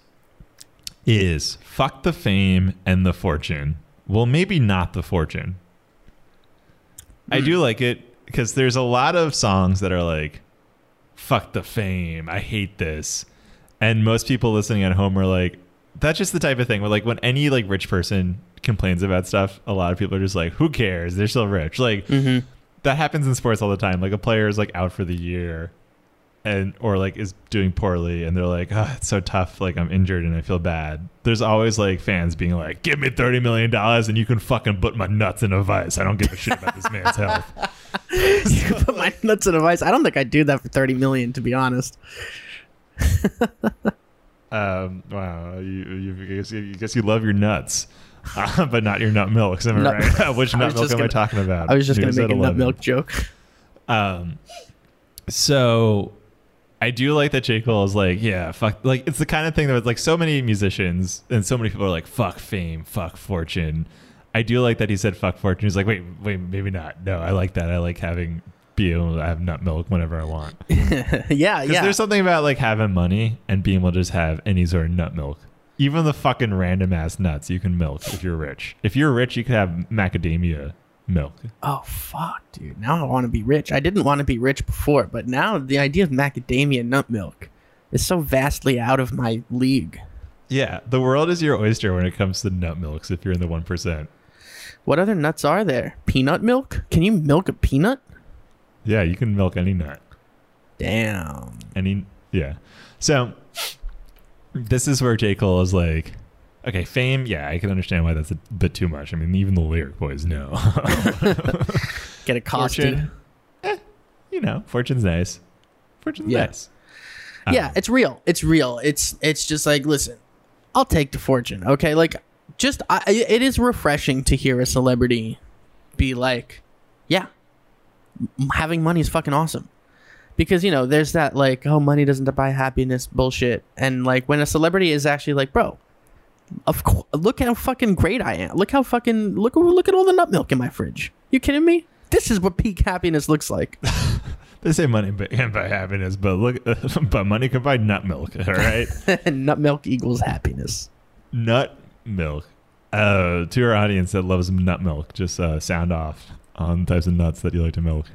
is "Fuck the fame and the fortune." Well, maybe not the fortune. I do like it because there's a lot of songs that are like, "Fuck the fame, I hate this," and most people listening at home are like, "That's just the type of thing." Where like when any like rich person complains about stuff, a lot of people are just like, "Who cares? They're still rich." Like Mm-hmm. that happens in sports all the time. Like a player is like out for the year and or like is doing poorly and they're like, oh, it's so tough. Like I'm injured and I feel bad. There's always like fans being like, give me thirty million dollars and you can fucking put my nuts in a vice. I don't give a shit about this man's health. Put my nuts in a vice. I don't think I'd do that for thirty million, to be honest. Um, wow, you, you, I guess, you guess you love your nuts, uh, but not your nut milks. Am I right? Which nut milk am I gonna- talking about? I was just gonna make a nut milk joke. Um, so I do like that J. Cole is like, yeah, fuck. Like, it's the kind of thing that was like so many musicians and so many people are like, fuck fame, fuck fortune. I do like that he said fuck fortune. He's like, wait, wait, maybe not. No, I like that. I like having be able to have nut milk whenever I want. yeah, Because yeah. there's something about like having money and being able to just have any sort of nut milk. Even the fucking random ass nuts you can milk if you're rich. If you're rich, you could have macadamia milk. Oh fuck, dude! Now I want to be rich. I didn't want to be rich before, but now the idea of macadamia nut milk is so vastly out of my league. Yeah, the world is your oyster when it comes to nut milks if you're in the 1%. What other nuts are there? Peanut milk? Can you milk a peanut? Yeah, you can milk any nut. Damn. Any yeah. So this is where J. Cole is like, okay, fame, yeah, I can understand why that's a bit too much. I mean, even the lyric boys know. Get a costume. Eh, you know, fortune's nice. Fortune's Yeah. nice. Yeah, Um, it's real. It's real. It's it's just like listen, I'll take the fortune. Okay, like just I, I- it is refreshing to hear a celebrity be like, yeah, having money is fucking awesome. Because you know, there's that like, oh, money doesn't buy happiness bullshit, and like when a celebrity is actually like, bro, of course, look how fucking great I am. Look how fucking look look at all the nut milk in my fridge. You kidding me? This is what peak happiness looks like. They say money can't buy happiness, but look, but money can buy nut milk. All right, nut milk equals happiness. nut milk. Uh, to our audience that loves nut milk, just uh, sound off on types of nuts that you like to milk.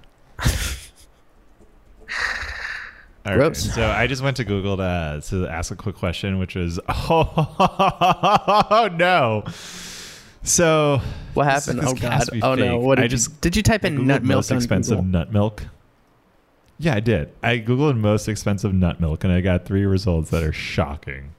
All right, Gross. So I just went to Google to, to ask a quick question, which was, oh, no. So What happened? this oh god! Oh no! What did I you, just- did you type in nut milk most expensive Google? nut milk. Yeah, I did. I googled most expensive nut milk, and I got three results that are shocking.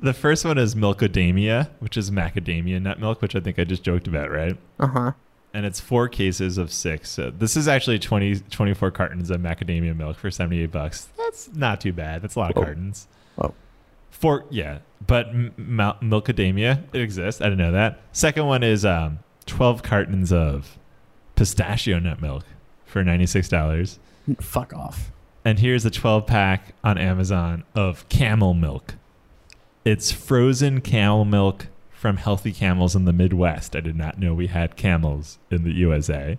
The first one is Milkadamia, which is macadamia nut milk, which I think I just joked about, right? Uh huh. And it's four cases of six. So this is actually 20, 24 cartons of macadamia milk for 78 bucks. That's not too bad. That's a lot of Whoa. cartons. Whoa. Four, yeah. But m- mil- Milkadamia, it exists. I didn't know that. Second one is um, 12 cartons of pistachio nut milk for $96. Fuck off. And here's a 12 pack on Amazon of camel milk. It's frozen camel milk from healthy camels in the Midwest. I did not know we had camels in the USA.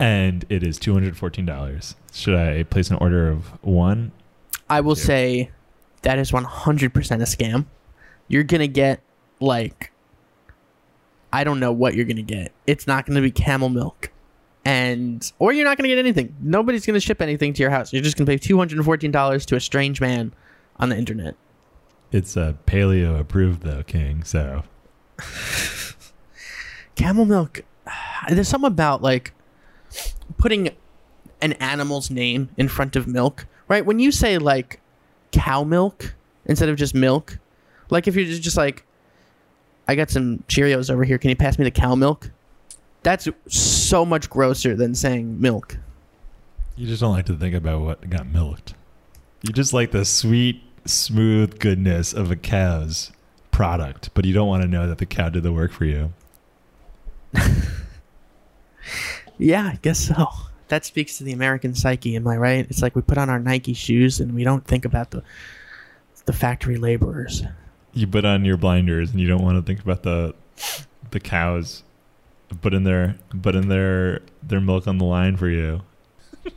And it is $214. Should I place an order of one? I will Yeah. say that is one hundred percent a scam. You're gonna get like I don't know what you're gonna get. It's not gonna be camel milk. And or you're not gonna get anything. Nobody's gonna ship anything to your house. You're just gonna pay two hundred and fourteen dollars to a strange man on the internet. It's uh, paleo approved, though, King. So camel milk there's something about like putting an animal's name in front of milk right when you say like cow milk instead of just milk like if you're just, just like i got some cheerios over here can you pass me the cow milk that's so much grosser than saying milk you just don't like to think about what got milked. You just like the sweet, smooth goodness of a cow's product, but you don't want to know that the cow did the work for you. Yeah, I guess so. That speaks to the American psyche, am I right? It's like we put on our Nike shoes and we don't think about the the factory laborers. You put on your blinders and you don't want to think about the the cows putting their putting their their milk on the line for you.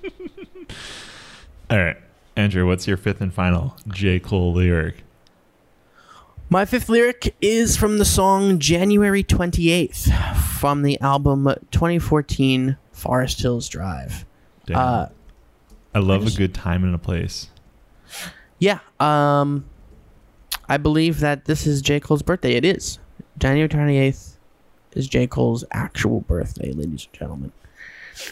All right, Andrew, what's your fifth and final J Cole lyric? My fifth lyric is from the song January 28th from the album 2014 Forest Hills Drive. Damn. Uh, I love I just- a good time and a place. yeah, um, I believe that this is J. Cole's birthday. It is. January 28th is J. Cole's actual birthday, ladies and gentlemen.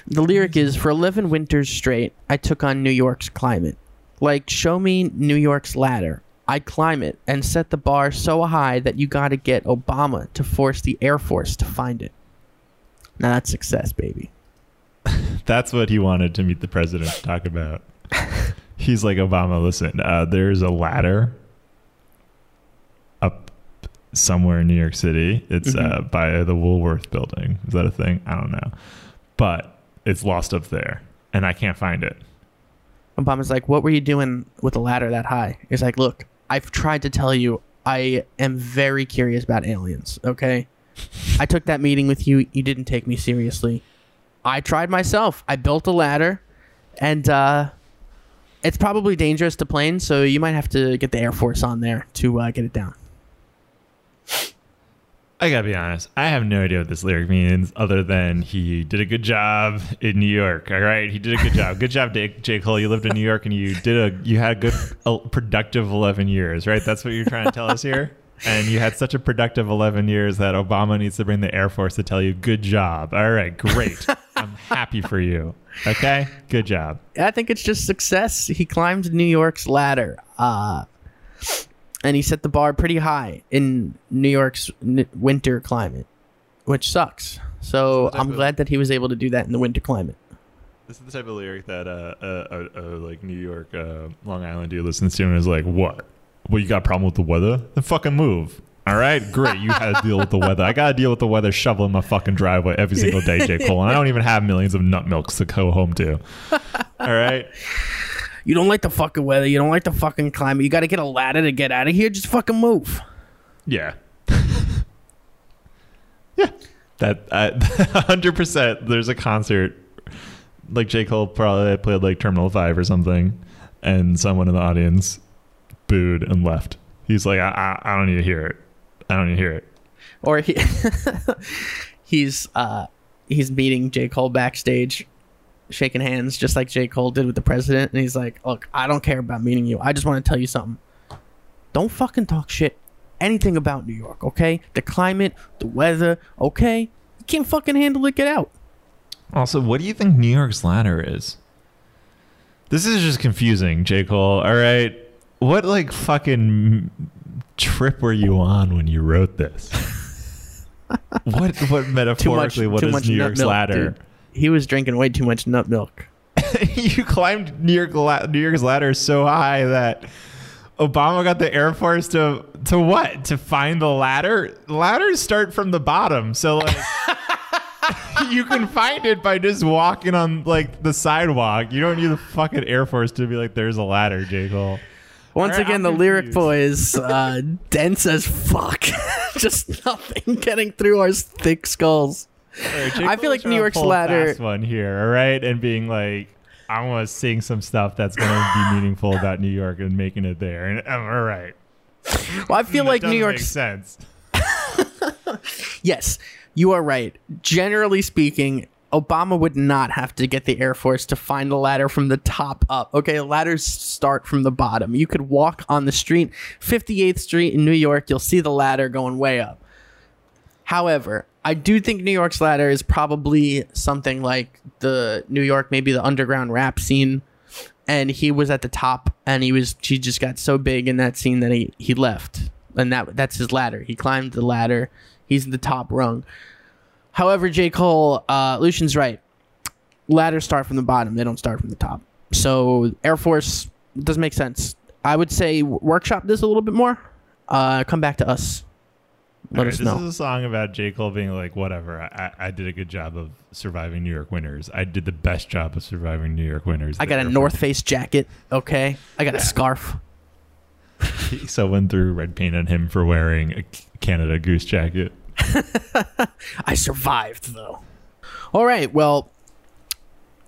The lyric is For 11 winters straight, I took on New York's climate. Like, show me New York's ladder. I climb it and set the bar so high that you gotta get Obama to force the Air Force to find it. Now that's success, baby. That's what he wanted to meet the president to talk about. He's like, Obama, listen, uh, there's a ladder up somewhere in New York City. It's uh, Mhm. by the Woolworth building. Is that a thing? I don't know. But it's lost up there, and I can't find it. Obama's like, What were you doing with a ladder that high? He's like, Look, I've tried to tell you I am very curious about aliens, okay? I took that meeting with you. You didn't take me seriously. I tried myself. I built a ladder, and uh, it's probably dangerous to planes, so you might have to get the Air Force on there to uh, get it down. I gotta be honest. I have no idea what this lyric means, other than he did a good job in New York. All right, he did a good job. Good job, J. J. Cole. You lived in New York and you did a you had a good, uh, productive eleven years. Right, that's what you're trying to tell us here. And you had such a productive eleven years that Obama needs to bring the Air Force to tell you, "Good job." All right, great. I'm happy for you. Okay, good job. I think it's just success. He climbed New York's ladder, uh, and he set the bar pretty high in New York's n- winter climate, which sucks. So I'm of- glad that he was able to do that in the winter climate. This is the type of lyric that uh, uh, uh, uh like New York, uh, Long Island dude listens to and is like, "What? Well, you got a problem with the weather? Then fucking move." All right, great. You had to deal with the weather. I got to deal with the weather shoveling my fucking driveway every single day, J. Cole. And I don't even have millions of nut milks to go home to. All right. You don't like the fucking weather. You don't like the fucking climate. You got to get a ladder to get out of here. Just fucking move. Yeah. yeah. That hundred percent. There's a concert, like J Cole probably played like Terminal Five or something, and someone in the audience booed and left. He's like, I, I, I don't need to hear it. I don't need to hear it. Or he, he's uh, he's meeting J Cole backstage, shaking hands just like J Cole did with the president, and he's like, "Look, I don't care about meeting you. I just want to tell you something. Don't fucking talk shit anything about New York, okay? The climate, the weather, okay? You can't fucking handle it. Get out." Also, what do you think New York's ladder is? This is just confusing, J Cole. All right, what like fucking trip were you on when you wrote this? what what metaphorically? what too is much New York's milk, ladder? dude. He was drinking way too much nut milk. you climbed New York la- New York's ladder so high that Obama got the Air Force to to what? To find the ladder? Ladders start from the bottom, so like you can find it by just walking on like the sidewalk. You don't need the fucking Air Force to be like, "There's a ladder, J Cole." Once Alright, again, I'm the lyric confused. boy is uh, dense as fuck. Just nothing getting through our thick skulls. I feel like New York's a ladder- one here, all right, and being like. I want to sing some stuff that's going to be meaningful about New York and making it there. And um, all right, Well, I feel like New doesn't make sense. Yes, you are right. Generally speaking, Obama would not have to get the Air Force to find the ladder from the top up. Okay, ladders start from the bottom. You could walk on the street, 58th Street in New York, you'll see the ladder going way up. However, I do think New York's ladder is probably something like the New York, maybe the underground rap scene. And he was at the top, and he was he just got so big in that scene that he he left, and that that's his ladder. He climbed the ladder. He's in the top rung. However, J. Cole, uh, Lucien's right. Ladders start from the bottom; they don't start from the top. So Air Force doesn't make sense. I would say workshop this a little bit more, uh, come back to us. Let right, us this know. is a song about J. Cole being like, whatever. I, I I did a good job of surviving New York winters. I did the best job of surviving New York winters. I got a North Face jacket. Okay, I got a scarf. Someone threw red paint on him for wearing a Canada Goose jacket. I survived though. All right, well,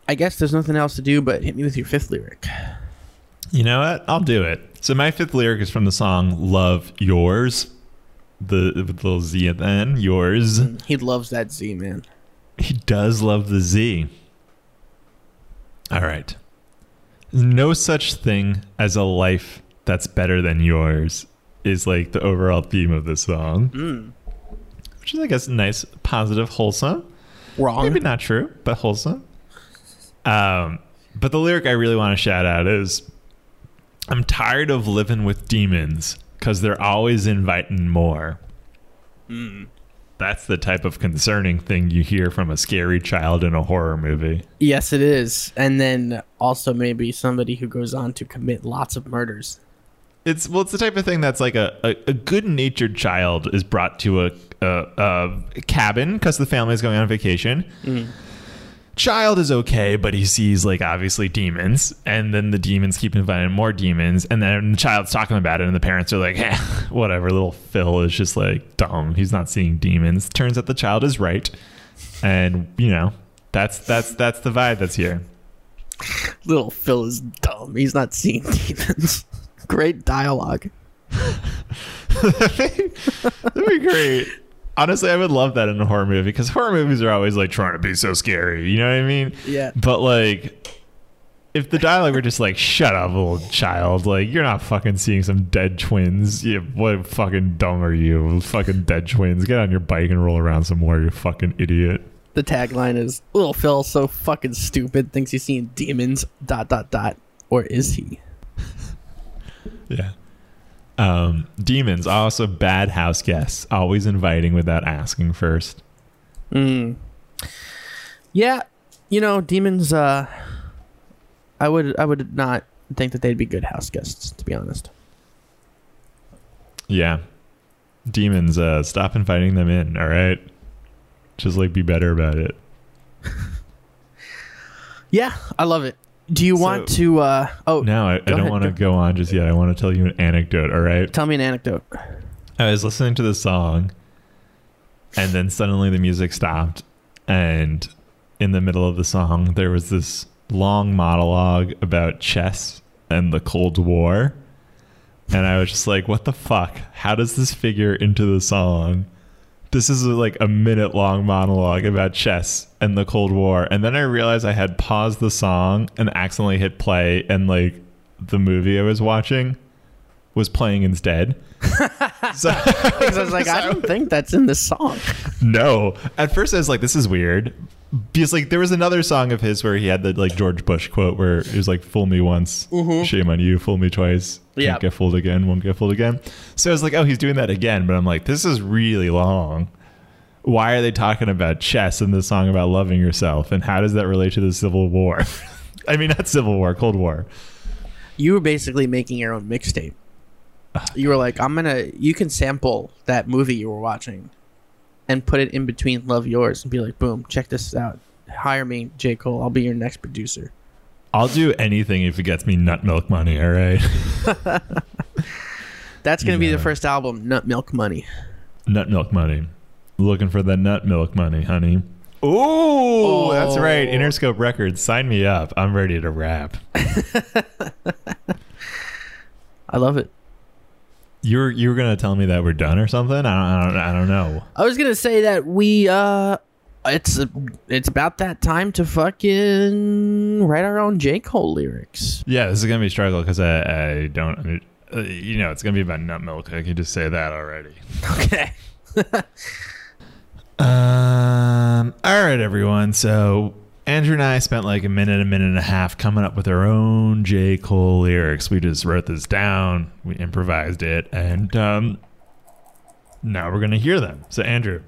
I guess there's nothing else to do but hit me with your fifth lyric. You know what? I'll do it. So my fifth lyric is from the song "Love Yourz," the with the little Z at the end. Yours. He loves that Z man. He does love the Z. All right. No such thing as a life that's better than yours is like the overall theme of this song, Mm. which is, I guess, nice, positive, wholesome. Wrong. Maybe not true, but wholesome. Um, but the lyric I really want to shout out is I'm tired of living with demons because they're always inviting more. Mm-hmm. That's the type of concerning thing you hear from a scary child in a horror movie. Yes, it is. And then also maybe somebody who goes on to commit lots of murders. It's well, it's the type of thing that's like a, a, a good natured child is brought to a, a, a cabin because the family is going on vacation. Mm. Child is okay, but he sees like obviously demons, and then the demons keep inviting more demons, and then the child's talking about it, and the parents are like, eh, whatever. Little Phil is just like dumb. He's not seeing demons. Turns out the child is right, and you know that's that's that's the vibe that's here. Little Phil is dumb. He's not seeing demons. Great dialogue. That'd be great. Honestly, I would love that in a horror movie because horror movies are always like trying to be so scary. You know what I mean? Yeah. But like, if the dialogue were just like, "Shut up, little child! Like, you're not fucking seeing some dead twins. You, what fucking dumb are you? Fucking dead twins. Get on your bike and roll around some more. You fucking idiot." The tagline is Little Phil so fucking stupid thinks he's seeing demons dot dot dot. Or is he? Yeah. Um, demons also bad house guests, always inviting without asking first. Mm. Yeah, you know, demons uh I would I would not think that they'd be good house guests, to be honest. Yeah. Demons, uh, stop inviting them in, all right? Just like be better about it. Yeah, I love it. Do you want to uh oh No, I, I don't want to go- go on just yet. I want to tell you an anecdote, all right? tell me an anecdote. I was listening to the song and then suddenly the music stopped and in the middle of the song there was this long monologue about chess and the Cold War. And I was just like, what the fuck? How does this figure into the song? This is like a minute long monologue about chess and the Cold War. And then I realized I had paused the song and accidentally hit play and like the movie I was watching was playing instead. so I was like, I don't think that's in the song. no. At first, I was like, "This is weird," because like there was another song of his where he had the like George Bush quote where it was like, "Fool me once, mm-hmm. shame on you. Fool me twice, can't get fooled again. Won't get fooled again." So I was like, "Oh, he's doing that again," but I'm like, "This is really long." Why are they talking about chess in this song about loving yourself, and how does that relate to the Civil War? I mean, not Civil War, Cold War. You were basically making your own mixtape. You were like, I'm gonna you can sample that movie you were watching and put it in between Love Yourz and be like, boom, check this out. Hire me, J. Cole. I'll be your next producer. I'll do anything if it gets me nut milk money. All right, That's gonna be the first album, Nut Milk Money. nut milk money. Looking for that nut milk money, honey. Ooh, that's oh. right. Oh. Interscope Records, sign me up. I'm ready to rap. I love it. You were you were gonna tell me that we're done or something? I don't I don't, I don't know. I was gonna say that we uh it's it's about that time to fucking write our own J. Cole lyrics. Yeah, this is gonna be a struggle because I I don't. Uh, you know, it's gonna be about nut milk. I can just say that already. Okay. Um. All right, everyone. So Andrew and I spent like a minute, a minute and a half coming up with our own J. Cole lyrics. We just wrote this down. We improvised it, and um, now we're gonna hear them. So Andrew,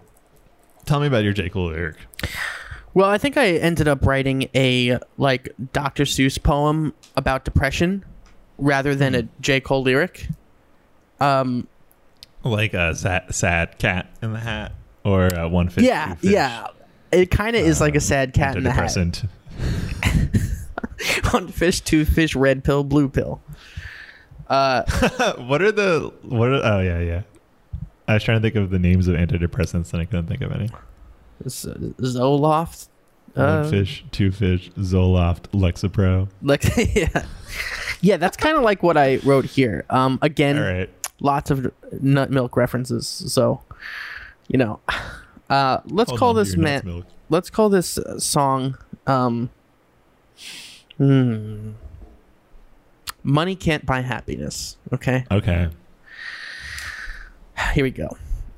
tell me about your J. Cole lyric. Well, I think I ended up writing a like Dr. Seuss poem about depression rather than a J. Cole lyric. Um, Like a sad, sad cat in the hat or one fish. yeah, fish, yeah. It kind of is like a sad cat in the hat. antidepressant. One fish, two fish, red pill, blue pill. Uh, what are the what? Are, oh yeah, yeah. I was trying to think of the names of antidepressants and I couldn't think of any. Z- Zoloft. One Uh, fish, two fish, Zoloft, Lexapro. like yeah, yeah. That's kind of like what I wrote here. Um, again, right. lots of nut milk references. So, you know, uh, let's Hold call this man. nuts. Let's call this uh, song. Um, hmm, money can't buy happiness. Okay, Okay. here we go.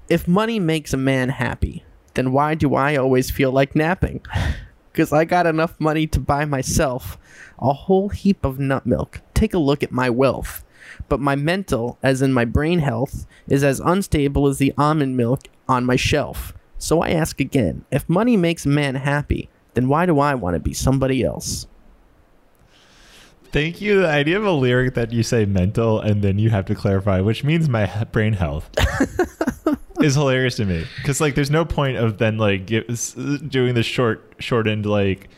If money makes a man happy, then why do I always feel like napping? Because I got enough money to buy myself a whole heap of nut milk. Take a look at my wealth. But my mental, as in my brain health, is as unstable as the almond milk on my shelf. So I ask again if money makes man happy, then why do I want to be somebody else? Thank you. The idea of a lyric that you say mental and then you have to clarify, which means my brain health, is hilarious to me. Because like, there's no point of then like doing the short, shortened like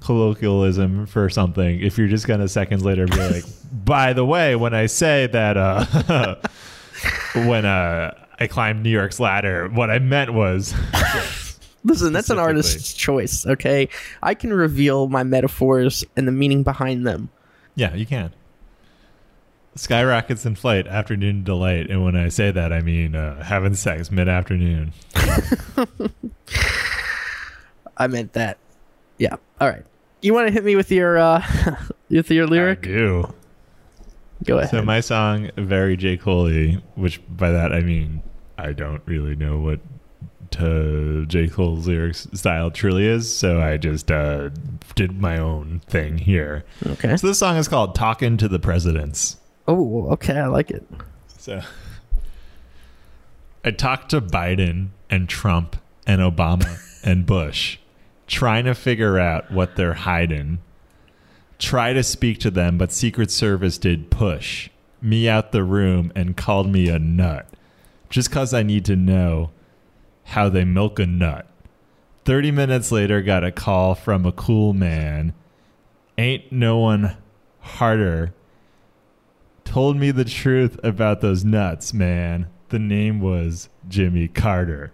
colloquialism for something if you're just gonna seconds later be like, by the way, when I say that, uh, when uh, I climbed New York's ladder, what I meant was. Listen, that's an artist's choice, okay? I can reveal my metaphors and the meaning behind them. Yeah, you can. Skyrockets in flight, afternoon delight. And when I say that, I mean uh, having sex mid afternoon. I meant that. Yeah. All right. You want to hit me with your uh with your lyric? I do. Go ahead. So my song, very J. Cole, which by that I mean I don't really know what to J. Cole's lyrics style truly is, so I just uh, did my own thing here. okay. So this song is called "Talking to the Presidents." Oh, okay. I like it. So I talked to Biden and Trump and Obama and Bush, trying to figure out what they're hiding. Try to speak to them, but Secret Service did push me out the room and called me a nut. Just because I need to know how they milk a nut. 30 minutes later, got a call from a cool man. Ain't no one harder told me the truth about those nuts, man. The name was Jimmy Carter.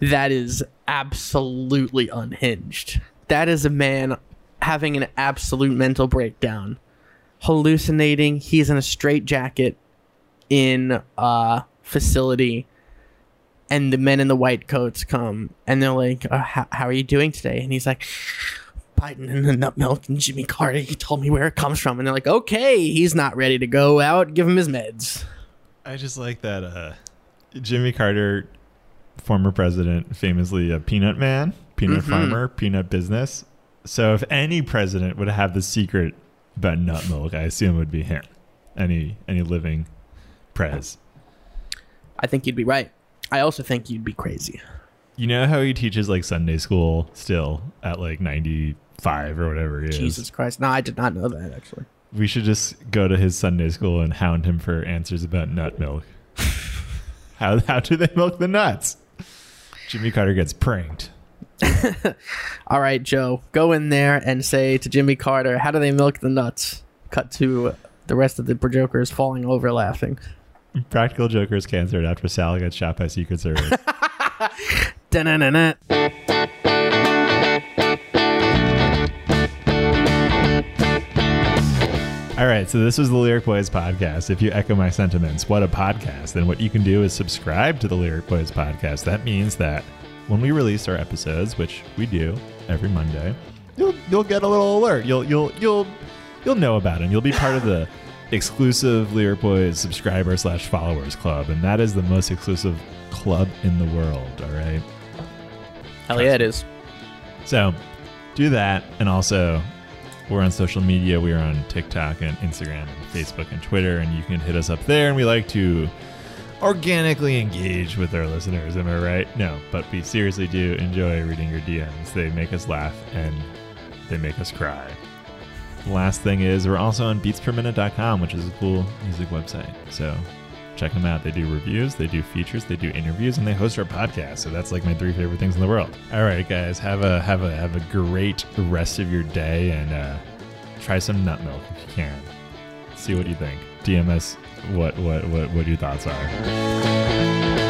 That is absolutely unhinged. That is a man having an absolute mental breakdown, hallucinating. He's in a straitjacket in a facility, and the men in the white coats come and they're like, uh, how, "How are you doing today?" And he's like. Biden and the nut milk and Jimmy Carter. He told me where it comes from, and they're like, "Okay, he's not ready to go out. Give him his meds." I just like that uh, Jimmy Carter, former president, famously a peanut man, peanut Mhm. farmer, peanut business. So if any president would have the secret about nut milk, I assume it would be him. Any any living prez. I think you'd be right. I also think you'd be crazy. You know how he teaches like Sunday school still at like 95 or whatever he is? Jesus Christ. No, I did not know that actually. We should just go to his Sunday school and hound him for answers about nut milk. how how do they milk the nuts? Jimmy Carter gets pranked. All right, Joe, go in there and say to Jimmy Carter, how do they milk the nuts? Cut to the rest of the jokers falling over laughing. Practical Joker's canceled after Sal gets shot by Secret Service. Da-na-na-na. All right, so this was the Lyric Boys podcast. If you echo my sentiments, what a podcast. Then what you can do is subscribe to the Lyric Boys podcast. That means that when we release our episodes, which we do every Monday, you'll you'll get a little alert. You'll you'll you'll you'll know about it. You'll be part of the exclusive Lyric Boys subscriber slash followers club, and that is the most exclusive club in the world. All right. Hell yeah, it is. So do that. And also, we're on social media. We are on TikTok and Instagram and Facebook and Twitter. And you can hit us up there. And we like to organically engage with our listeners. Am I right? No, but we seriously do enjoy reading your DMs. They make us laugh and they make us cry. Last thing is we're also on beatsperminute.com, which is a cool music website. So check them out. They do reviews, they do features, they do interviews, and they host our podcast. So that's like my three favorite things in the world. All right, guys, have a have a have a great rest of your day and uh, try some nut milk if you can. See what you think. DMS, what what what what your thoughts are.